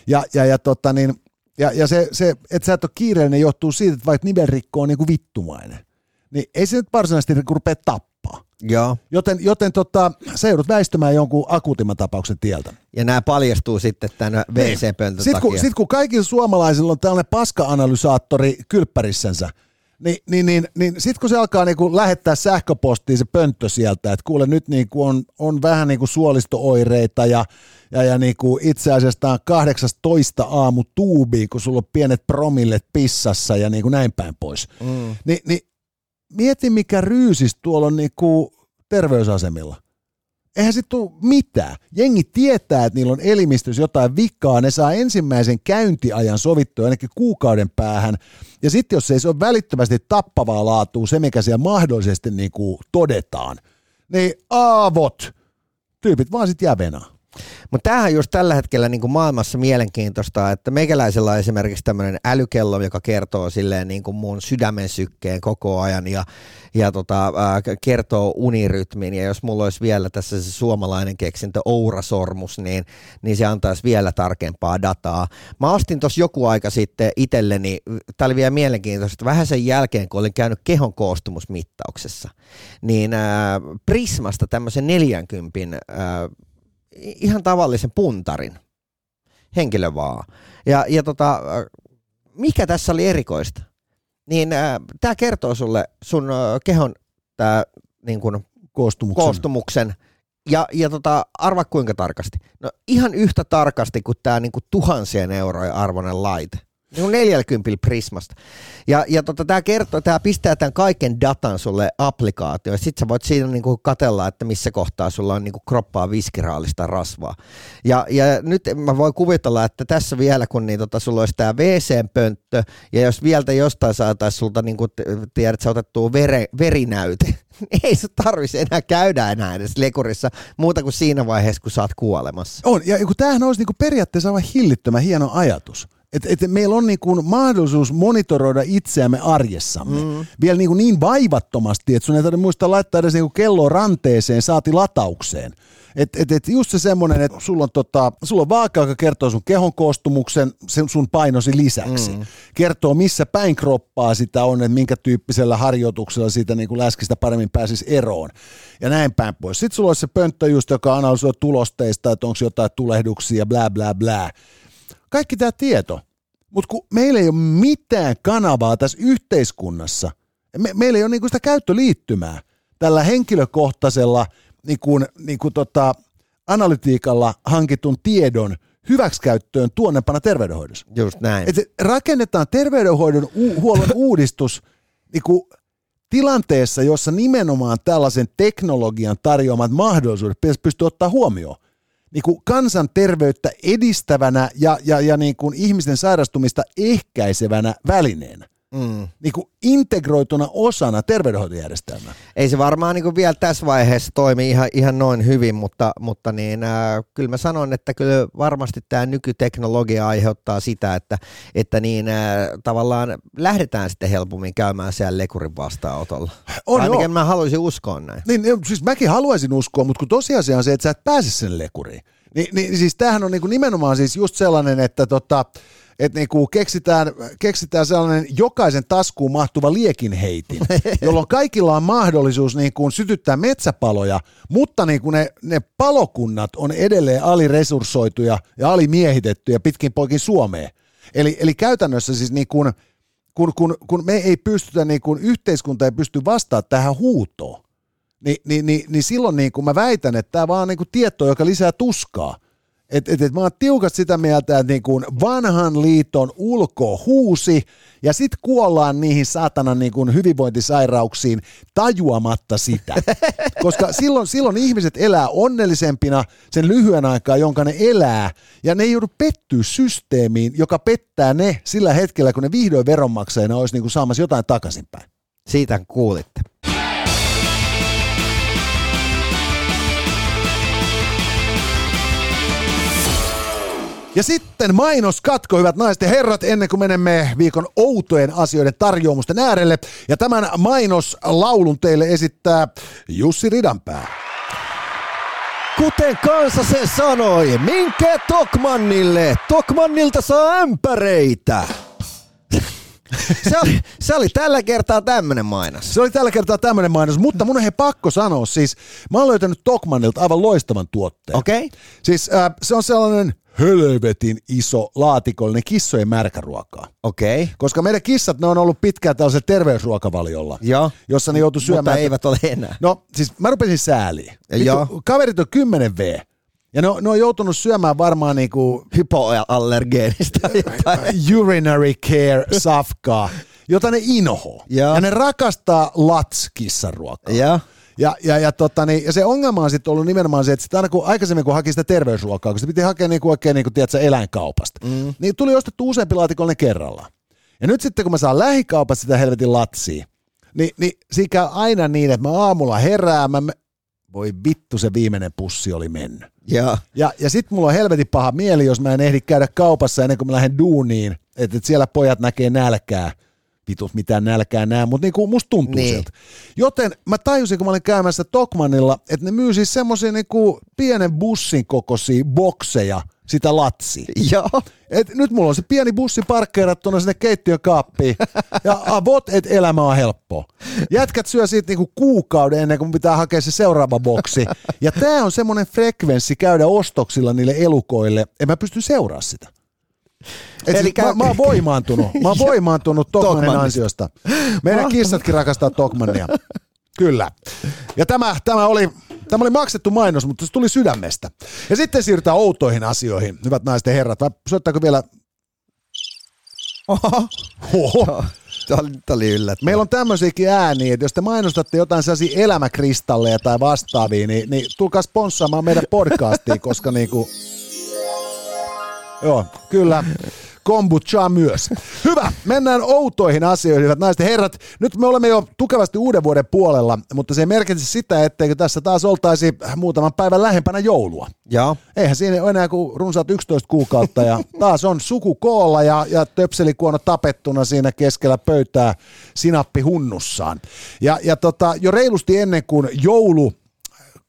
[SPEAKER 2] Ja, ja, ja, tota, niin, ja, ja se, se, että sä et ole kiireellinen, johtuu siitä, että vaikka nivelrikko on niin kuin vittumainen niin ei se nyt varsinaisesti niin rupea tappaa.
[SPEAKER 3] Joo.
[SPEAKER 2] Joten, joten tota, sä joudut väistämään jonkun akuutimman tapauksen tieltä.
[SPEAKER 3] Ja nämä paljastuu sitten tämän WC-pöntön
[SPEAKER 2] sitten kun, sit kun kaikilla suomalaisilla on tällainen paska-analysaattori kylppärissänsä, niin, niin, niin, niin sitten kun se alkaa niinku lähettää sähköpostiin se pönttö sieltä, että kuule nyt niinku on, on vähän niinku suolistooireita ja, ja, ja niinku itse asiassa on 18 aamu tuubi, kun sulla on pienet promillet pissassa ja niinku näin päin pois. Mm. Ni, niin mieti mikä ryysis tuolla on niinku terveysasemilla. eihän sit tule mitään. Jengi tietää, että niillä on elimistössä jotain vikkaa, ne saa ensimmäisen käyntiajan sovittua ainakin kuukauden päähän, ja sitten jos ei se ole välittömästi tappavaa laatua, se mikä siellä mahdollisesti niin kuin todetaan, niin aavot, tyypit vaan sitten jää venaa.
[SPEAKER 3] Mutta tämähän just tällä hetkellä niin kuin maailmassa mielenkiintoista, että meikäläisellä on esimerkiksi tämmöinen älykello, joka kertoo silleen niin kuin mun sydämen sykkeen koko ajan ja, ja tota, kertoo unirytmin. Ja jos mulla olisi vielä tässä se suomalainen keksintö Oura-sormus, niin, niin se antaisi vielä tarkempaa dataa. Mä ostin tuossa joku aika sitten itselleni, tämä oli vielä mielenkiintoista, vähän sen jälkeen kun olin käynyt kehon koostumusmittauksessa, niin äh, Prismasta tämmöisen 40 äh, ihan tavallisen puntarin, henkilö vaan. Ja, ja tota, mikä tässä oli erikoista? Niin äh, tämä kertoo sulle sun äh, kehon tää, niin kun,
[SPEAKER 2] Koostumuksen.
[SPEAKER 3] koostumuksen ja, ja tota, arva kuinka tarkasti? No ihan yhtä tarkasti kuin tämä niin tuhansien eurojen arvoinen laite. Niin kuin 40 Prismasta. Ja, ja tota, tämä kertoo, tämä pistää tämän kaiken datan sulle applikaatioon. Sitten sä voit siinä niinku katella, että missä kohtaa sulla on niinku kroppaa viskiraalista rasvaa. Ja, ja nyt mä voin kuvitella, että tässä vielä, kun niin, tota, sulla olisi tämä WC-pönttö, ja jos vielä jostain saataisiin sulta, niin kuin tiedät, sä otettua vere, verinäyte, *laughs* niin ei se tarvitsisi enää käydä enää edes lekurissa muuta kuin siinä vaiheessa, kun sä oot kuolemassa.
[SPEAKER 2] On, ja kun tämähän olisi niinku periaatteessa aivan hillittömän hieno ajatus. Että et meillä on niin kuin mahdollisuus monitoroida itseämme arjessamme mm. vielä niin, kuin niin vaivattomasti, että sun ei tarvitse muistaa laittaa edes niin kuin kelloa ranteeseen, saati lataukseen. Et, et, et just se semmoinen, että sulla on, tota, sulla on vaaka, joka kertoo sun kehon koostumuksen sen sun painosi lisäksi. Mm. Kertoo, missä päin kroppaa sitä on, että minkä tyyppisellä harjoituksella siitä niin kuin läskistä paremmin pääsisi eroon. Ja näin päin pois. Sitten sulla on se pönttö just, joka analysoi tulosteista, että onko jotain tulehduksia, bla bla bla kaikki tämä tieto, mutta kun meillä ei ole mitään kanavaa tässä yhteiskunnassa, me, meillä ei ole niinku sitä käyttöliittymää tällä henkilökohtaisella niinku, niinku tota, analytiikalla hankitun tiedon hyväksikäyttöön tuonnepana terveydenhoidossa.
[SPEAKER 3] Just näin.
[SPEAKER 2] Et rakennetaan terveydenhoidon u- huollon uudistus niinku, tilanteessa, jossa nimenomaan tällaisen teknologian tarjoamat mahdollisuudet pystyy ottaa huomioon niin kuin kansanterveyttä edistävänä ja, ja, ja niin kuin ihmisten sairastumista ehkäisevänä välineenä. Mm. Niin kuin integroituna osana terveydenhoitojärjestelmää.
[SPEAKER 3] Ei se varmaan niin kuin vielä tässä vaiheessa toimi ihan, ihan noin hyvin, mutta, mutta niin, äh, kyllä mä sanon, että kyllä varmasti tämä nykyteknologia aiheuttaa sitä, että, että niin, äh, tavallaan lähdetään sitten helpommin käymään siellä lekurin vastaanotolla. On, Ainakin joo. mä haluaisin uskoa näin.
[SPEAKER 2] Niin, siis mäkin haluaisin uskoa, mutta kun tosiasia on se, että sä et pääse sen lekuriin. Niin, niin siis tämähän on niin kuin nimenomaan siis just sellainen, että tota, että niinku keksitään, keksitään sellainen jokaisen taskuun mahtuva liekinheitin, *laughs* jolloin kaikilla on mahdollisuus niinku sytyttää metsäpaloja, mutta niinku ne, ne palokunnat on edelleen aliresurssoituja ja alimiehitettyjä pitkin poikin Suomeen. Eli, eli käytännössä siis niin kun, kun, kun, kun me ei pystytä, niin kun yhteiskunta ei pysty vastaamaan tähän huutoon, niin, niin, niin, niin silloin niin kun mä väitän, että tämä vaan on niin tieto, joka lisää tuskaa – et, et, et mä oon tiukat sitä mieltä, että niin kuin vanhan liiton ulko huusi ja sitten kuollaan niihin saatana niin kuin hyvinvointisairauksiin tajuamatta sitä. *laughs* Koska silloin, silloin ihmiset elää onnellisempina sen lyhyen aikaa, jonka ne elää ja ne ei joudu pettyä systeemiin, joka pettää ne sillä hetkellä, kun ne vihdoin veronmaksajina olisi niin kuin saamassa jotain takaisinpäin.
[SPEAKER 3] Siitä kuulitte.
[SPEAKER 2] Ja sitten mainoskatko, hyvät naiset ja herrat, ennen kuin menemme viikon outojen asioiden tarjoamusten äärelle. Ja tämän mainoslaulun teille esittää Jussi Ridanpää.
[SPEAKER 3] Kuten kansa se sanoi, minkä Tokmannille? Tokmannilta saa ämpäreitä. *laughs* se, oli, se oli tällä kertaa tämmönen mainos.
[SPEAKER 2] Se oli tällä kertaa tämmönen mainos, mutta mun on he pakko sanoa siis, mä oon löytänyt Tokmannilta aivan loistavan tuotteen.
[SPEAKER 3] Okei. Okay.
[SPEAKER 2] Siis äh, se on sellainen hölvetin iso laatikollinen kissojen märkäruokaa.
[SPEAKER 3] Okei. Okay.
[SPEAKER 2] Koska meidän kissat, ne on ollut pitkään tällaisella terveysruokavaliolla,
[SPEAKER 3] Joo.
[SPEAKER 2] jossa ne joutuu syömään.
[SPEAKER 3] Mutta eivät ole enää.
[SPEAKER 2] No siis mä rupesin sääliin. Joo. kaverit on 10 V. Ja ne on, ne on joutunut syömään varmaan niinku...
[SPEAKER 3] Hypoallergeenista
[SPEAKER 2] Urinary care safkaa, jota ne inhoaa. Ja. ja ne rakastaa lats kissan ruokaa.
[SPEAKER 3] Ja.
[SPEAKER 2] Ja, ja, ja, tota, niin, ja se ongelma on sitten ollut nimenomaan se, että sit aina kun aikaisemmin kun haki sitä terveysruokaa, kun se piti hakea niinku oikein niinku, tiedätkö, eläinkaupasta, mm. niin tuli ostettu useampi laatikollinen kerrallaan. Ja nyt sitten kun mä saan lähikaupasta sitä helvetin latsia, niin, niin siinä käy aina niin, että mä aamulla herään, mä, voi vittu se viimeinen pussi oli mennyt.
[SPEAKER 3] Ja,
[SPEAKER 2] Ja, ja sitten mulla on helvetin paha mieli, jos mä en ehdi käydä kaupassa ennen kuin mä lähden duuniin, että et siellä pojat näkee nälkää. Vitut mitään nälkää nää, mutta niinku musta tuntuu
[SPEAKER 3] Niin.
[SPEAKER 2] niin. sieltä. Joten mä tajusin, kun mä olin käymässä Tokmanilla, että ne myy siis semmosia niinku pienen bussin kokoisia bokseja sitä latsia.
[SPEAKER 3] Joo.
[SPEAKER 2] Et nyt mulla on se pieni bussi parkkeerattuna sinne keittiökaappiin ja avot, että elämä on helppoa. Jätkät syö siitä niinku kuukauden ennen kuin pitää hakea se seuraava boksi. Ja tää on semmonen frekvenssi käydä ostoksilla niille elukoille, että mä pystyn seuraamaan sitä. Et
[SPEAKER 3] Eli
[SPEAKER 2] siis
[SPEAKER 3] kä-
[SPEAKER 2] mä, mä oon voimaantunut. Mä oon *laughs* voimaantunut Tokmanin ansiosta. Meidän kissatkin rakastaa Tokmania. Kyllä. Ja tämä, tämä, oli, tämä oli maksettu mainos, mutta se tuli sydämestä. Ja sitten siirrytään outoihin asioihin, hyvät naiset ja herrat. Vai soittaako vielä?
[SPEAKER 3] Oho.
[SPEAKER 2] Oho.
[SPEAKER 3] Tämä oli, tää oli yllättävää.
[SPEAKER 2] Meillä on tämmöisiäkin ääniä, että jos te mainostatte jotain sellaisia elämäkristalleja tai vastaavia, niin, niin tulkaa sponssaamaan meidän podcastiin, koska niinku... Joo, kyllä. Kombucha myös. Hyvä, mennään outoihin asioihin, hyvät naiset ja herrat. Nyt me olemme jo tukevasti uuden vuoden puolella, mutta se ei merkitse sitä, etteikö tässä taas oltaisi muutaman päivän lähempänä joulua.
[SPEAKER 3] Joo.
[SPEAKER 2] Eihän siinä ole enää kuin runsaat 11 kuukautta ja taas on suku koolla ja, ja töpselikuono tapettuna siinä keskellä pöytää sinappi hunnussaan. Ja, ja tota, jo reilusti ennen kuin joulu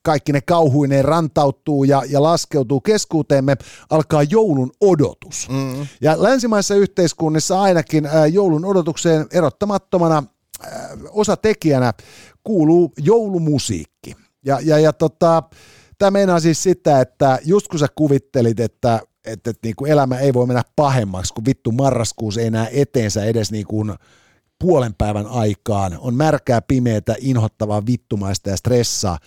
[SPEAKER 2] kaikki ne kauhuineen rantautuu ja, ja laskeutuu keskuuteemme, alkaa joulun odotus. Mm. Ja länsimaisissa yhteiskunnissa ainakin ää, joulun odotukseen erottamattomana ää, osatekijänä kuuluu joulumusiikki. Ja, ja, ja tota, tämä meinaa siis sitä, että just kun sä kuvittelit, että että, että niin kuin elämä ei voi mennä pahemmaksi, kun vittu marraskuussa ei näe eteensä edes niin kuin puolen päivän aikaan, on märkää, pimeätä, inhottavaa, vittumaista ja stressaa.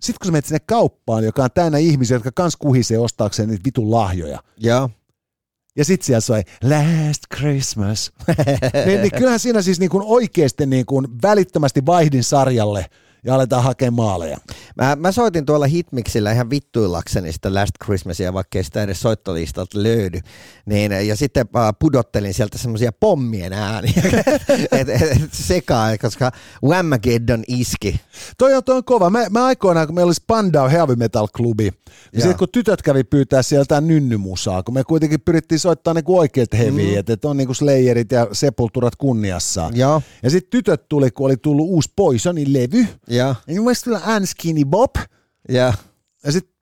[SPEAKER 2] Sitten kun sä menet sinne kauppaan, joka on täynnä ihmisiä, jotka kans kuhisee ostaakseen niitä vitun lahjoja,
[SPEAKER 3] Joo.
[SPEAKER 2] ja sit siellä soi Last Christmas, *laughs* niin, niin kyllähän siinä siis niin kuin oikeasti niin kuin välittömästi vaihdin sarjalle ja aletaan hakemaan maaleja.
[SPEAKER 3] Mä, mä soitin tuolla Hitmixillä ihan vittuillakseni sitä Last Christmasia, vaikka ei sitä edes soittolistalta löydy. Niin, ja sitten äh, pudottelin sieltä semmoisia pommien ääniä *laughs* et, et, et, sekaan, koska Whamageddon iski.
[SPEAKER 2] Toi on, toi on kova. Mä, mä aikoinaan, kun meillä oli Spandau Heavy Metal Klubi, niin sitten kun tytöt kävi pyytää sieltä nynnymusaa, kun me kuitenkin pyrittiin soittaa niinku oikeat heviä, mm. että et on niinku Slayerit ja Sepulturat kunniassaan.
[SPEAKER 3] Joo.
[SPEAKER 2] Ja sitten tytöt tuli, kun oli tullut uusi Poisonin levy,
[SPEAKER 3] Ja,
[SPEAKER 2] ja mun mielestä tulla Unskinny Bob,
[SPEAKER 3] ja,
[SPEAKER 2] ja sitten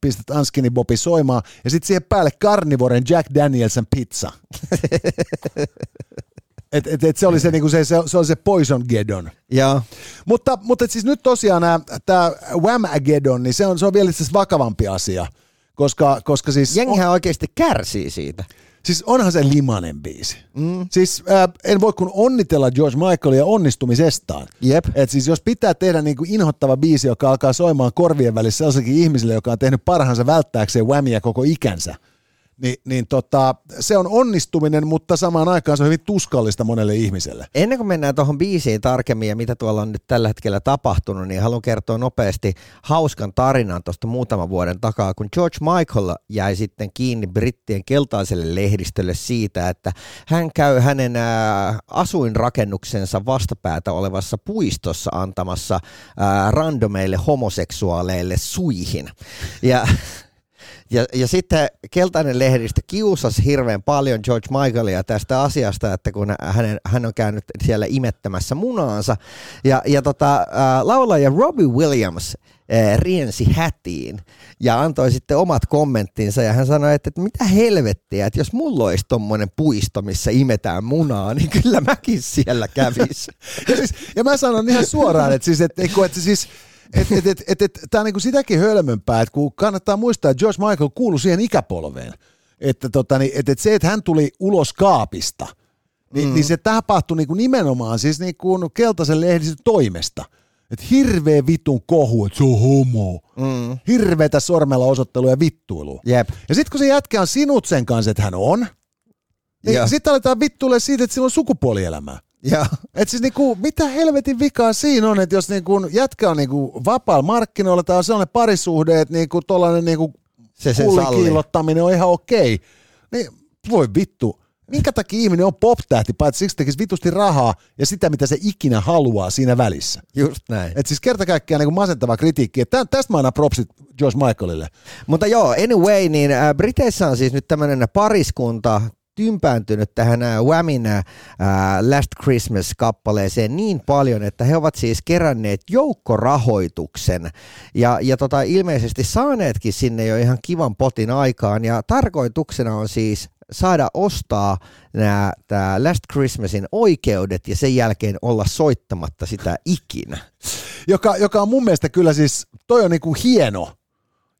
[SPEAKER 2] pistät Unskinny Bobin soimaan, ja sitten siihen päälle Carnivoren Jack Danielsen pizza. *laughs* et, et, et se oli se, niinku se, se, se, oli se Poison Geddon.
[SPEAKER 3] ja,
[SPEAKER 2] Mutta, mutta et siis nyt tosiaan tämä Whamageddon, niin se on, se on vielä itse vakavampi asia, koska, koska siis, on,
[SPEAKER 3] jengihän oikeasti kärsii siitä.
[SPEAKER 2] Siis onhan se limanen biisi. Mm. Siis äh, en voi kun onnitella George Michaelia onnistumisestaan.
[SPEAKER 3] Jep.
[SPEAKER 2] Et siis jos pitää tehdä niin kuin inhottava biisi, joka alkaa soimaan korvien välissä sellaisenkin ihmisille, joka on tehnyt parhaansa välttääkseen Whamia koko ikänsä, niin, niin tota, se on onnistuminen, mutta samaan aikaan se on hyvin tuskallista monelle ihmiselle.
[SPEAKER 3] Ennen kuin mennään tuohon biisiin tarkemmin ja mitä tuolla on nyt tällä hetkellä tapahtunut, niin haluan kertoa nopeasti hauskan tarinan tuosta muutaman vuoden takaa, kun George Michael jäi sitten kiinni brittien keltaiselle lehdistölle siitä, että hän käy hänen ää, asuinrakennuksensa vastapäätä olevassa puistossa antamassa ää, randomeille homoseksuaaleille suihin. Ja *laughs* ja, ja sitten keltainen lehdistö kiusasi hirveän paljon George Michaelia tästä asiasta, että kun hänen, hän on käynyt siellä imettämässä munaansa. Ja, ja tota, ää, laulaja Robbie Williams ää, riensi hätiin ja antoi sitten omat kommenttinsa ja hän sanoi, että, että mitä helvettiä, että jos mulla olisi tommonen puisto, missä imetään munaa, niin kyllä mäkin siellä kävis. *laughs*
[SPEAKER 2] Ja, siis, ja mä sanon ihan suoraan, että siis, et, että, että siis et, et, et, et, et, tämä on niinku sitäkin hölmömpää, että kun kannattaa muistaa, että George Michael kuului siihen ikäpolveen. Että tota, niin, et, et se, että hän tuli ulos kaapista, niin, mm. niin se tapahtui niinku nimenomaan siis niinku keltaisen lehdistön toimesta. Että hirveä vitun kohu, että se on homo. Mm. Hirveätä sormella osoittelua ja vittuilua.
[SPEAKER 3] Jep.
[SPEAKER 2] Ja sitten kun se jätkä on sinut sen kanssa, että hän on, niin sitten aletaan vittuille siitä, että sillä on sukupuolielämää.
[SPEAKER 3] Joo.
[SPEAKER 2] Et siis niinku, mitä helvetin vikaa siinä on, että jos niinku jätkä on niinku vapaalla markkinoilla tai on sellainen parisuhde, että niinku tollainen niinku
[SPEAKER 3] Se sen
[SPEAKER 2] on ihan okei, niin voi vittu, minkä takia ihminen on pop-tähti, paitsi siksi tekisi vitusti rahaa ja sitä, mitä se ikinä haluaa siinä välissä.
[SPEAKER 3] Just näin.
[SPEAKER 2] Et siis kerta kaikkiaan niin masentava kritiikki. Et tä- tästä mä annan propsit George Michaelille.
[SPEAKER 3] Mutta joo, anyway, niin äh, Briteissä on siis nyt tämmöinen pariskunta tympääntynyt tähän äh, Whamin äh, Last Christmas-kappaleeseen niin paljon, että he ovat siis keränneet joukkorahoituksen ja, ja tota, ilmeisesti saaneetkin sinne jo ihan kivan potin aikaan ja tarkoituksena on siis saada ostaa nämä Last Christmasin oikeudet ja sen jälkeen olla soittamatta sitä ikinä.
[SPEAKER 2] Joka, joka on mun mielestä kyllä siis, toi on niinku hieno,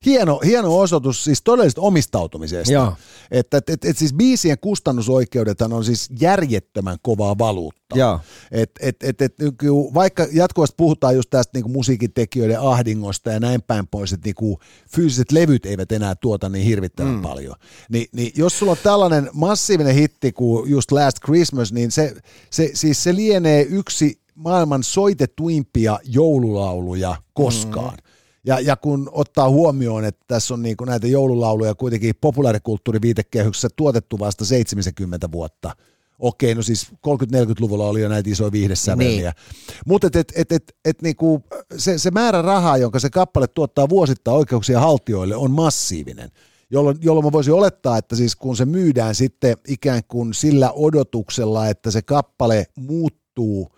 [SPEAKER 2] hieno, hieno osoitus siis todellisesta omistautumisesta.
[SPEAKER 3] Joo.
[SPEAKER 2] Että et, et, et siis biisien kustannusoikeudethan on siis järjettömän kovaa valuutta.
[SPEAKER 3] Joo.
[SPEAKER 2] Et, et, et, et, niinku, vaikka jatkuvasti puhutaan just tästä niinku musiikintekijöiden ahdingosta ja näin päin pois, että niinku, fyysiset levyt eivät enää tuota niin hirvittävän mm. paljon, niin, niin jos sulla on tällainen massiivinen hitti kuin just Last Christmas, niin se, se, siis se lienee yksi maailman soitetuimpia joululauluja koskaan. Mm. Ja, ja kun ottaa huomioon, että tässä on niin näitä joululauluja kuitenkin populaarikulttuurin viitekehyksessä tuotettu vasta 70 vuotta. Okei, no siis 30-40-luvulla oli jo näitä isoja viihdesäveliä. Niin. Mutta et, et, et, et, et niinku, se, se määrä rahaa, jonka se kappale tuottaa vuosittain oikeuksia haltijoille, on massiivinen. Jolloin, jolloin mä voisin olettaa, että siis kun se myydään sitten ikään kuin sillä odotuksella, että se kappale muuttuu,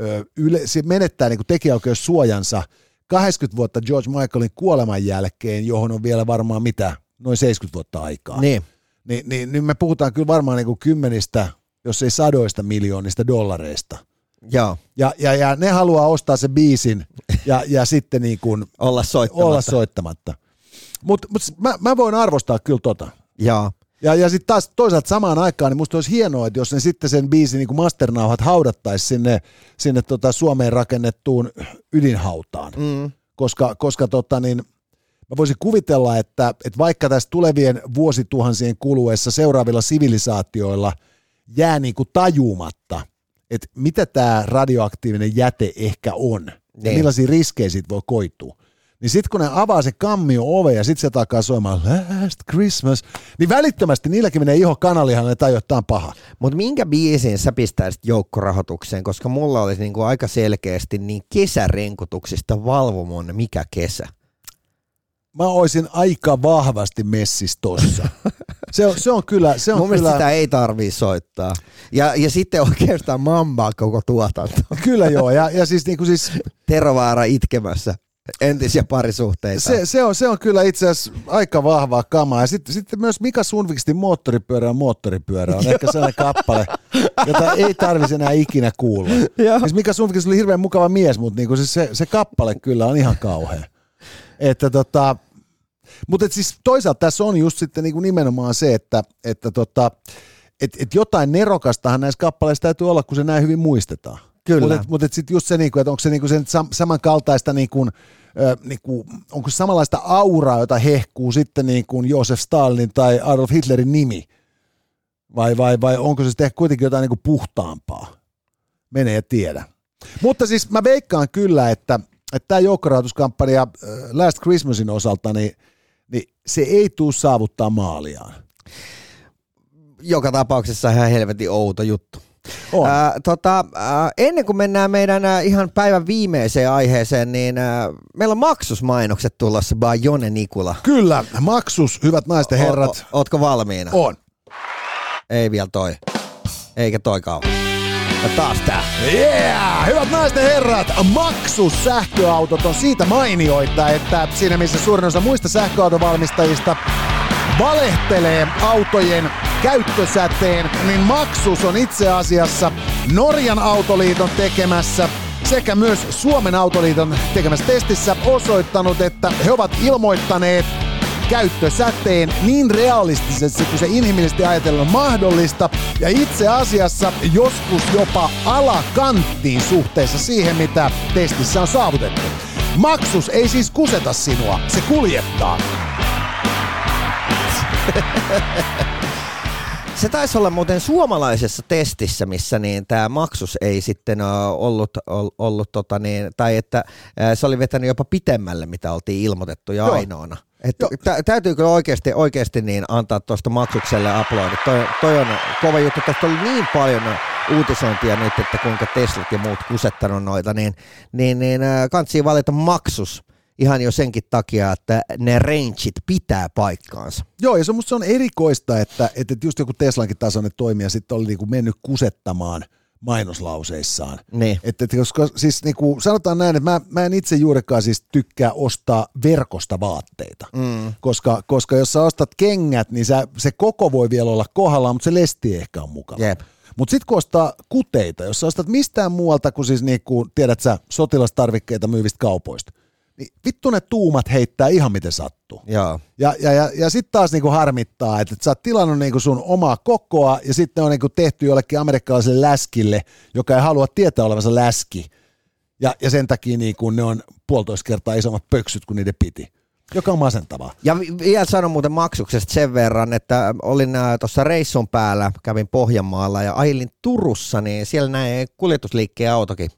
[SPEAKER 2] ö, yle, se menettää niin tekijäoikeussuojansa – 80 vuotta George Michaelin kuoleman jälkeen, johon on vielä varmaan mitä, noin 70 vuotta aikaa.
[SPEAKER 3] Niin.
[SPEAKER 2] Niin, niin, niin me puhutaan kyllä varmaan niin kuin kymmenistä, jos ei sadoista miljoonista dollareista.
[SPEAKER 3] Joo.
[SPEAKER 2] Ja, ja, ja ne haluaa ostaa se biisin ja, ja sitten niin kuin *laughs*
[SPEAKER 3] Olla soittamatta.
[SPEAKER 2] olla soittamatta. Mutta mut mä, mä voin arvostaa kyllä tota.
[SPEAKER 3] Joo.
[SPEAKER 2] Ja, ja sitten taas toisaalta samaan aikaan, niin musta olisi hienoa, että jos ne sitten sen biisin niin masternauhat haudattaisi sinne, sinne tota Suomeen rakennettuun ydinhautaan.
[SPEAKER 3] Mm.
[SPEAKER 2] Koska, koska tota niin, mä voisin kuvitella, että, että vaikka tässä tulevien vuosituhansien kuluessa seuraavilla sivilisaatioilla jää niin kuin tajumatta, että mitä tämä radioaktiivinen jäte ehkä on, niin. ja
[SPEAKER 3] Niin.
[SPEAKER 2] millaisia riskejä siitä voi koitua. Niin sitten kun ne avaa se kammio ove ja sitten se takaa soimaan Last Christmas, niin välittömästi niilläkin menee iho kanalihan ja tajuu, että paha.
[SPEAKER 3] Mutta minkä biisin sä pistäisit joukkorahoitukseen, koska mulla olisi niinku aika selkeästi niin kesärenkutuksista valvomon mikä kesä.
[SPEAKER 2] Mä oisin aika vahvasti messis tossa. *laughs* Se on, se on kyllä, se on
[SPEAKER 3] Mun
[SPEAKER 2] kyllä,
[SPEAKER 3] sitä ei tarvii soittaa. Ja, ja sitten oikeastaan mambaa koko tuotanto.
[SPEAKER 2] kyllä joo. Ja, ja siis, niinku siis
[SPEAKER 3] Terovaara itkemässä entisiä parisuhteita.
[SPEAKER 2] se, se, on, se on kyllä itse asiassa aika vahvaa kamaa. Ja sitten, sitten myös Mika Sundvikstin moottoripyörä on moottoripyörä on ehkä sellainen kappale, jota ei tarvitsisi enää ikinä kuulla. Siis Mika Sundviks oli hirveän mukava mies, mutta niinku siis se, se kappale kyllä on ihan kauhea. Että tota, mutta et siis toisaalta tässä on just sitten niinku nimenomaan se, että, että tota, et, et jotain nerokastahan näissä kappaleissa täytyy olla, kun se näin hyvin muistetaan.
[SPEAKER 3] Kyllä.
[SPEAKER 2] Mutta mut sitten just se, niinku, että onko se niinku sen sam- samankaltaista, niinku, ö, niinku, onko se samanlaista auraa, jota hehkuu sitten niinku Josef Stalin tai Adolf Hitlerin nimi, vai, vai, vai onko se sitten kuitenkin jotain niinku puhtaampaa? Menee ja tiedä. Mutta siis mä veikkaan kyllä, että että tämä joukkorahoituskampanja Last Christmasin osalta, niin, niin se ei tule saavuttaa maaliaan.
[SPEAKER 3] Joka tapauksessa ihan helvetin outo juttu.
[SPEAKER 2] On.
[SPEAKER 3] Ää, tota, ää, ennen kuin mennään meidän ää, ihan päivän viimeiseen aiheeseen, niin ää, meillä on maksusmainokset tulossa by Jone Nikula.
[SPEAKER 2] Kyllä, maksus, hyvät naiset ja herrat,
[SPEAKER 3] O, o, ootko valmiina?
[SPEAKER 2] on.
[SPEAKER 3] Ei vielä toi. Eikä toi kauan. Ja taas tää.
[SPEAKER 2] Yeah! Hyvät naiset ja herrat, maksus sähköautot on siitä mainioita, että siinä missä suurin osa muista sähköautovalmistajista valehtelee autojen käyttösäteen, niin maksus on itse asiassa Norjan autoliiton tekemässä sekä myös Suomen autoliiton tekemässä testissä osoittanut, että he ovat ilmoittaneet käyttösäteen niin realistisesti kuin se inhimillisesti ajatellen on mahdollista ja itse asiassa joskus jopa alakanttiin suhteessa siihen, mitä testissä on saavutettu. Maksus ei siis kuseta sinua, se kuljettaa.
[SPEAKER 3] Se taisi olla muuten suomalaisessa testissä, missä niin tämä maksus ei sitten ollut, ollut, ollut tota niin, tai että se oli vetänyt jopa pitemmälle, mitä oltiin ilmoitettu ja
[SPEAKER 2] Joo.
[SPEAKER 3] ainoana. Että tä, täytyy kyllä oikeasti, oikeasti niin antaa tuosta maksukselle uploadit. Toi, toi on kova juttu. Tästä oli niin paljon uutisointia nyt, että kuinka Teslat ja muut kusettanut noita, niin, niin, niin kansi valita maksus ihan jo senkin takia, että ne rangeit pitää paikkaansa.
[SPEAKER 2] Joo, ja se, musta se on erikoista, että, että just joku Teslankin tasoinen toimija sitten oli niinku mennyt kusettamaan mainoslauseissaan.
[SPEAKER 3] Niin.
[SPEAKER 2] Että, että koska siis niinku, sanotaan näin, että mä, mä en itse juurikaan siis tykkää ostaa verkosta vaatteita.
[SPEAKER 3] Mm.
[SPEAKER 2] Koska, koska jos sä ostat kengät, niin sä, se koko voi vielä olla kohdallaan, mutta se lesti ehkä on mukava.
[SPEAKER 3] Jep.
[SPEAKER 2] Mutta sitten kun ostaa kuteita, jos sä ostat mistään muualta kuin siis niinku, tiedät sä, sotilastarvikkeita myyvistä kaupoista, niin vittu ne tuumat heittää ihan miten sattuu.
[SPEAKER 3] Joo.
[SPEAKER 2] Ja, ja, ja, ja sitten taas niinku harmittaa, että et sä oot tilannut niinku sun omaa kokoa ja sitten on niinku tehty jollekin amerikkalaiselle läskille, joka ei halua tietää olevansa läski. Ja, ja sen takia niinku ne on puolitoista kertaa isommat pöksyt kuin niiden piti. Joka on masentavaa.
[SPEAKER 3] Ja vi- vielä sanon muuten maksuksesta sen verran, että olin tuossa reissun päällä, kävin Pohjanmaalla ja ajelin Turussa, niin siellä näin kuljetusliikkeen autokin.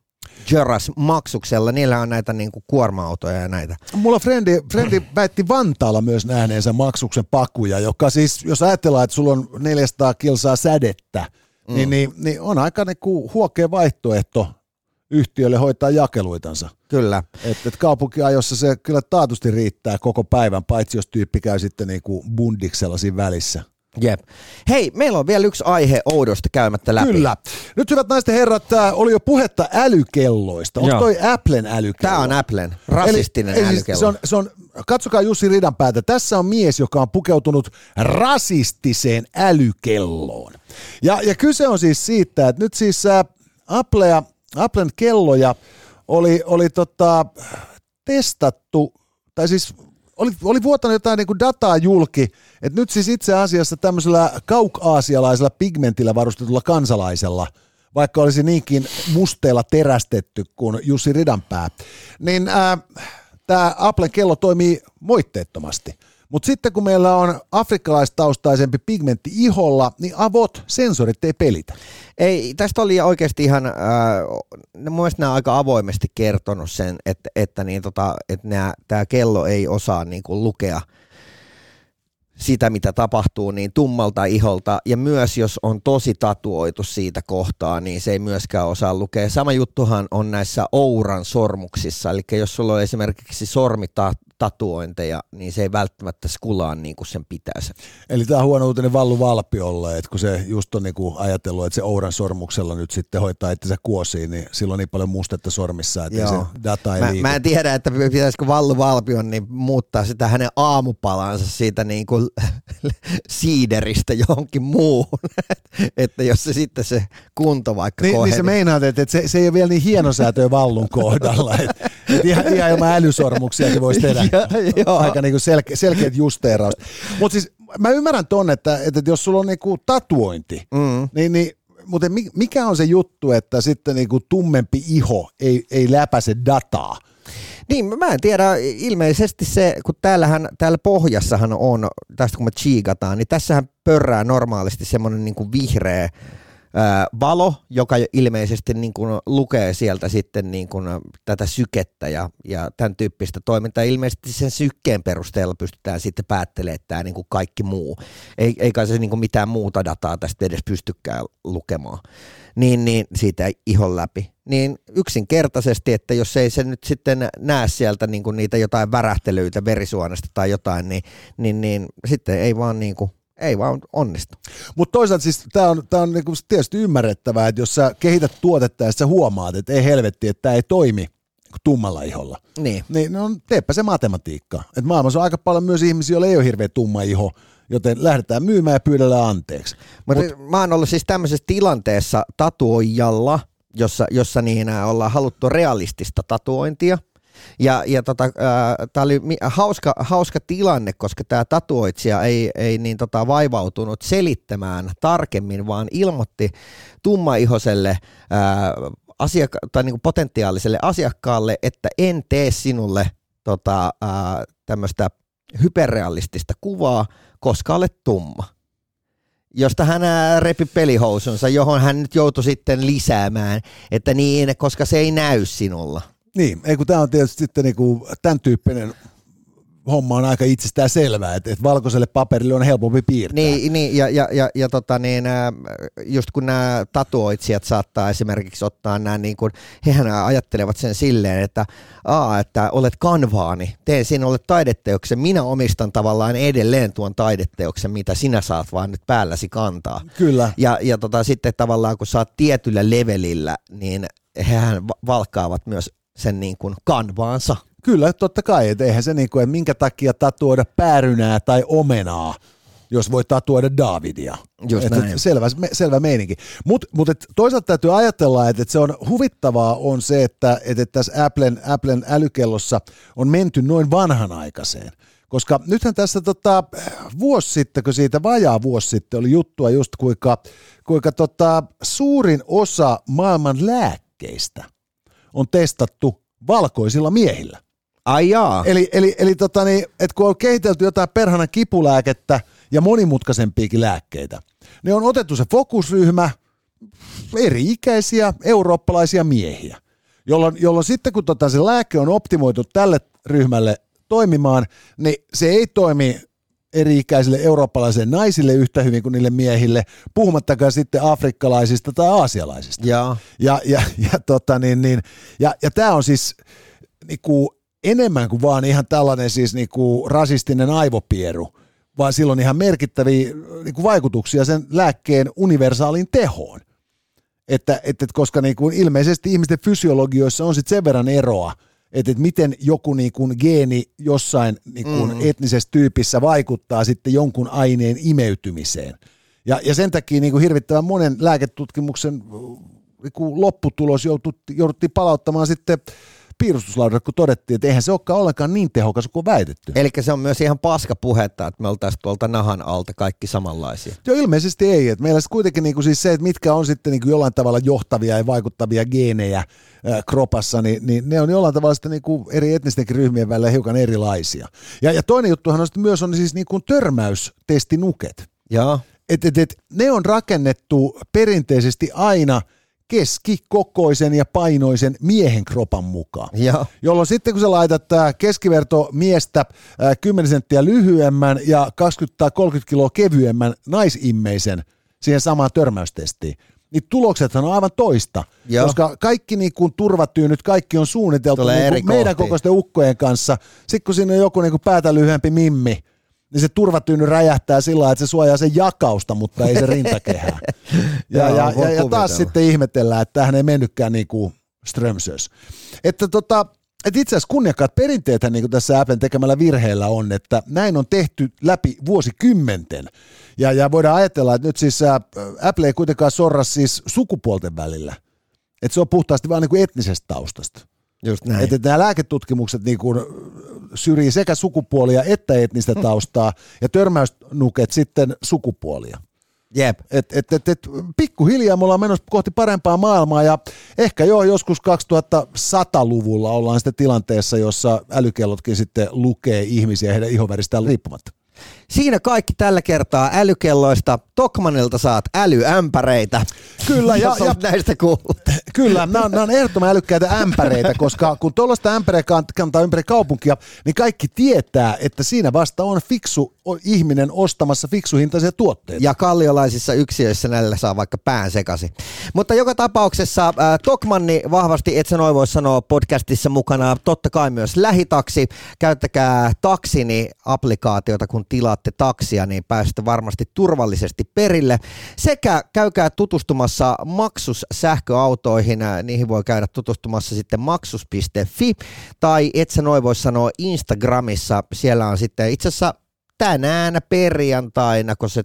[SPEAKER 3] Jöras maksuksella, niillä on näitä niinku kuorma-autoja ja näitä.
[SPEAKER 2] Mulla frendi, frendi *clears throat* väitti Vantaalla myös nähneensä maksuksen pakuja, joka siis, jos ajatellaan, että sulla on 400 kilsaa sädettä, mm. niin, niin, niin on aika niinku huokea vaihtoehto yhtiölle hoitaa jakeluitansa.
[SPEAKER 3] Kyllä.
[SPEAKER 2] Että et kaupunkiajossa se kyllä taatusti riittää koko päivän, paitsi jos tyyppi käy sitten niinku bundiksella siinä välissä.
[SPEAKER 3] Jep. Hei, meillä on vielä yksi aihe oudosta käymättä läpi.
[SPEAKER 2] Kyllä. Nyt hyvät naisten herrat, oli jo puhetta älykelloista. Onko toi Applen älykello?
[SPEAKER 3] Tämä on Applen rasistinen
[SPEAKER 2] eli, eli
[SPEAKER 3] älykello.
[SPEAKER 2] Siis se on, se on, katsokaa Jussi Ridanpäätä, tässä on mies, joka on pukeutunut rasistiseen älykelloon. Ja, ja kyse on siis siitä, että nyt siis Applea, Applen kelloja oli, oli tota, testattu, tai siis oli, oli vuotanut jotain niin kuin dataa julki, että nyt siis itse asiassa tämmöisellä kaukaasialaisella pigmentillä varustetulla kansalaisella, vaikka olisi niinkin musteella terästetty kuin Jussi Ridanpää, niin äh, tämä Applen kello toimii moitteettomasti. Mutta sitten kun meillä on afrikkalaistaustaisempi pigmentti iholla, niin avot, sensorit ei pelitä.
[SPEAKER 3] Ei, tästä oli oikeasti ihan, äh, mun mielestä nämä aika avoimesti kertonut sen, että, että, niin tota, että tämä kello ei osaa niin kuin lukea sitä, mitä tapahtuu, niin tummalta iholta, ja myös jos on tosi tatuoitu siitä kohtaa, niin se ei myöskään osaa lukea. Sama juttuhan on näissä Ouran sormuksissa, eli jos sulla on esimerkiksi sormitatuointeja, niin se ei välttämättä skulaa niin kuin sen pitäisi.
[SPEAKER 2] Eli tämä on huono uutinen Vallu Valpiolle, että kun se just on niinku ajatellut, että se Ouran sormuksella nyt sitten hoitaa itsensä kuosiin, niin silloin on niin paljon mustetta sormissa, että
[SPEAKER 3] Joo.
[SPEAKER 2] se data ei
[SPEAKER 3] Mä,
[SPEAKER 2] liiku.
[SPEAKER 3] mä en tiedä, että pitäisikö Vallu Valpion niin muuttaa sitä hänen aamupalansa siitä niin kuin *laughs* siideristä johonkin muuhun. *laughs* että jos se sitten se kunto vaikka
[SPEAKER 2] Niin, niin
[SPEAKER 3] koheni.
[SPEAKER 2] se meinaat, että se, se ei ole vielä niin hienosäätöä Vallun kohdalla. Että, että ihan, ihan ilman älysormuksiakin voisi tehdä *laughs*
[SPEAKER 3] Joo.
[SPEAKER 2] aika niinku selke, selkeät justeeraust. Mutta siis mä ymmärrän ton, että, että jos sulla on niinku tatuointi,
[SPEAKER 3] Mm.
[SPEAKER 2] niin, niin mutta mi- mikä on se juttu, että sitten niinku tummempi iho ei, ei läpäise dataa?
[SPEAKER 3] Niin, mä en tiedä, ilmeisesti se, kun täällähän, täällä pohjassahan on, tästä kun me chiikataan, niin tässähän pörrää normaalisti semmoinen niin vihreä valo, joka ilmeisesti niin kuin lukee sieltä sitten niin kuin tätä sykettä ja, ja tämän tyyppistä toimintaa. Ilmeisesti sen sykkeen perusteella pystytään sitten päättelemään tämä niin kuin kaikki muu. Ei, eikä se niin kuin mitään muuta dataa tästä edes pystykään lukemaan. Niin, niin siitä ihon läpi. Niin yksinkertaisesti, että jos ei se nyt sitten näe sieltä niin kuin niitä jotain värähtelyitä verisuonesta tai jotain, niin, niin, niin sitten ei vaan, niin kuin, ei vaan onnistu.
[SPEAKER 2] Mutta toisaalta siis tämä on, tää on niinku tietysti ymmärrettävää, että jos sä kehität tuotetta ja sä huomaat, että ei helvetti, että tämä ei toimi tummalla iholla,
[SPEAKER 3] Niin.
[SPEAKER 2] niin no, teepä se matematiikka. Et maailmassa on aika paljon myös ihmisiä, joilla ei ole hirveän tumma iho, joten lähdetään myymään ja pyydellään anteeksi.
[SPEAKER 3] Mutta Mut, mä oon ollut siis tämmöisessä tilanteessa tatuoijalla, jossa, jossa niin ollaan haluttu realistista tatuointia. Ja, ja tota, tämä oli hauska, hauska tilanne, koska tämä tatuoitsija ei, ei niin tota vaivautunut selittämään tarkemmin, vaan ilmoitti tummaihoiselle ää, asiakka- tai niin potentiaaliselle asiakkaalle, että en tee sinulle tota, ää, tämmöistä hyperrealistista kuvaa, koska olet tumma. josta hän repi pelihousunsa, johon hän nyt joutui sitten lisäämään, että niin, koska se ei näy sinulla.
[SPEAKER 2] Niin, ei kun tämä on tietysti sitten niinku, tämän tyyppinen homma on aika itsestään selvää, että, että valkoiselle paperille on helpompi piirtää.
[SPEAKER 3] Niin, niin ja, ja, ja, ja tota, niin, just kun nämä tatuoitsijat saattaa esimerkiksi ottaa nämä, niin kuin, hehän ajattelevat sen silleen, että aa, että olet kanvaani, teen sinä olet taideteoksen, minä omistan tavallaan edelleen tuon taideteoksen, mitä sinä saat vaan nyt päälläsi kantaa.
[SPEAKER 2] Kyllä.
[SPEAKER 3] Ja, ja tota, sitten tavallaan kun saat tietyllä levelillä, niin hehän va- valkkaavat myös sen niin kuin kanvaansa.
[SPEAKER 2] Kyllä, totta kai, että eihän se niinku, että minkä takia tatuoida päärynää tai omenaa, jos voi tatuoida Davidia.
[SPEAKER 3] Just
[SPEAKER 2] Et,
[SPEAKER 3] näin.
[SPEAKER 2] et selvä, selvä meininki. Mutta mut et toisaalta täytyy ajatella, että et se on huvittavaa on se, että et, et tässä Applen, Applen älykellossa on menty noin vanhanaikaiseen. Koska nythän tässä tota, vuosi sitten, kun siitä vajaa vuosi sitten oli juttua just kuinka, kuinka tota, suurin osa maailman lääkkeistä on testattu valkoisilla miehillä.
[SPEAKER 3] Ai jaa.
[SPEAKER 2] Eli, eli, eli tota niin, et kun on kehitelty jotain perhana kipulääkettä ja monimutkaisempiakin lääkkeitä, niin on otettu se fokusryhmä, eri-ikäisiä eurooppalaisia miehiä, jolloin, jolloin sitten kun tota se lääke on optimoitu tälle ryhmälle toimimaan, niin se ei toimi eri-ikäisille eurooppalaisille naisille yhtä hyvin kuin niille miehille, puhumattakaan sitten afrikkalaisista tai aasialaisista.
[SPEAKER 3] Jaa.
[SPEAKER 2] Ja, ja, ja, tota, niin, niin, ja, ja tämä on siis niinku, enemmän kuin vaan ihan tällainen siis niinku, rasistinen aivopieru, vaan sillä on ihan merkittäviä niinku, vaikutuksia sen lääkkeen universaaliin tehoon. Että, että, koska niinku, ilmeisesti ihmisten fysiologioissa on sit sen verran eroa, että, että miten joku niinku, geeni jossain niinku, mm. etnisessä tyypissä vaikuttaa sitten jonkun aineen imeytymiseen. Ja, ja sen takia niin kuin hirvittävän monen lääketutkimuksen niin kuin lopputulos joututtiin, jouduttiin palauttamaan sitten piirustuslaudalle, kun todettiin, että eihän se olekaan ollenkaan niin tehokas kuin väitetty.
[SPEAKER 3] Eli se on myös ihan paska puhetta, että me oltaisiin tuolta nahan alta kaikki samanlaisia.
[SPEAKER 2] Joo, ilmeisesti ei. Et meillä sitten kuitenkin niinku siis se, että mitkä on sitten niinku jollain tavalla johtavia ja vaikuttavia geenejä ää, kropassa, niin, niin ne on jollain tavalla sitten niinku eri etnistenkin ryhmien välillä hiukan erilaisia. Ja, ja toinen juttuhan on sitten myös on siis niinku törmäystestinuket.
[SPEAKER 3] Joo.
[SPEAKER 2] Et, et, et, ne on rakennettu perinteisesti aina keskikokoisen ja painoisen miehen kropan mukaan.
[SPEAKER 3] Joo.
[SPEAKER 2] Jolloin sitten kun sä laitat tää keskiverto miestä ää, 10 senttiä lyhyemmän ja 20 tai 30 kiloa kevyemmän naisimmeisen siihen samaan törmäystestiin, niin tuloksethan on aivan toista,
[SPEAKER 3] Joo.
[SPEAKER 2] koska kaikki niin kuin turvatyynyt, kaikki on suunniteltu
[SPEAKER 3] Tulee
[SPEAKER 2] niin kuin meidän kokoisten ukkojen kanssa. Sitten kun siinä on joku niin kuin päätä lyhyempi mimmi, niin se turvatyyny räjähtää sillä että se suojaa sen jakausta, mutta ei se rintakehää. *laughs* ja, ja,
[SPEAKER 3] voi
[SPEAKER 2] ja, ja taas sitten ihmetellään, että tähän ei mennytkään niin kuin Strömsös. Että tota, et itse asiassa kunniakkaat perinteethän niin kuin tässä Applen tekemällä virheellä on, että näin on tehty läpi vuosikymmenten. Ja, ja voidaan ajatella, että nyt siis ä, Apple ei kuitenkaan sorra siis sukupuolten välillä. Että se on puhtaasti vaan niin kuin etnisestä taustasta.
[SPEAKER 3] Just näin.
[SPEAKER 2] Että nämä lääketutkimukset niin kuin syrjii sekä sukupuolia että etnistä taustaa, ja törmäysnuket sitten sukupuolia.
[SPEAKER 3] Jep.
[SPEAKER 2] Et, et, et, et, pikkuhiljaa me ollaan menossa kohti parempaa maailmaa ja ehkä jo joskus 2100-luvulla ollaan sitten tilanteessa, jossa älykellotkin sitten lukee ihmisiä heidän ihonväristään riippumatta.
[SPEAKER 3] Siinä kaikki tällä kertaa älykelloista. Tokmanilta saat älyämpäreitä.
[SPEAKER 2] Kyllä, ja- ja-
[SPEAKER 3] näistä kuullut.
[SPEAKER 2] Kyllä, nämä on, on ehdottoman älykkäitä ämpäreitä, koska kun tuollaista ämpäreä kant- kantaa ympäri kaupunkia, niin kaikki tietää, että siinä vasta on fiksu ihminen ostamassa fiksuhintaisia tuotteita.
[SPEAKER 3] Ja kalliolaisissa yksiöissä näillä saa vaikka pään sekaisin. Mutta joka tapauksessa äh, Tokmanni vahvasti, et sä noin voi sanoa podcastissa mukana, totta kai myös lähitaksi. Käyttäkää taksini-applikaatiota, kun tilaatte taksia, niin pääsette varmasti turvallisesti perille. Sekä käykää tutustumassa maksus Äh, niihin voi käydä tutustumassa sitten maksus.fi tai et sä noin voi sanoa Instagramissa, siellä on sitten itse asiassa tänään perjantaina, kun se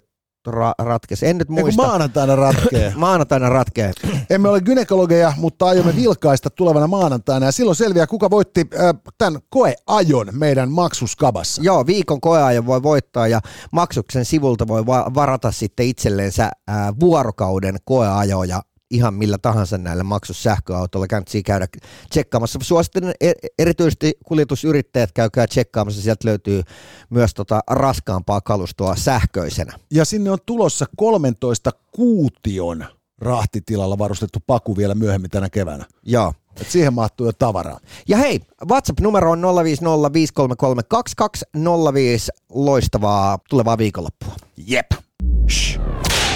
[SPEAKER 3] ra- ratkesi. En nyt muista.
[SPEAKER 2] maanantaina ratkee. *coughs*
[SPEAKER 3] Maanantaina ratkee.
[SPEAKER 2] Emme ole gynekologeja, mutta aiomme *coughs* vilkaista tulevana maanantaina ja silloin selviää, kuka voitti äh, tämän koeajon meidän maksuskabassa.
[SPEAKER 3] Joo, viikon koeajan voi voittaa ja maksuksen sivulta voi va- varata sitten itselleensä ää, vuorokauden koeajoja ihan millä tahansa näillä maksussähköautoilla. Kannattaa käydä tsekkaamassa. Suosittelen e- erityisesti kuljetusyrittäjät käykää tsekkaamassa. Sieltä löytyy myös tota raskaampaa kalustoa sähköisenä.
[SPEAKER 2] Ja sinne on tulossa 13 kuution rahtitilalla varustettu paku vielä myöhemmin tänä keväänä.
[SPEAKER 3] Joo.
[SPEAKER 2] Et siihen mahtuu jo tavaraa.
[SPEAKER 3] Ja hei, WhatsApp-numero on 050533205. Loistavaa tulevaa viikonloppua.
[SPEAKER 2] Jep.
[SPEAKER 1] Shh.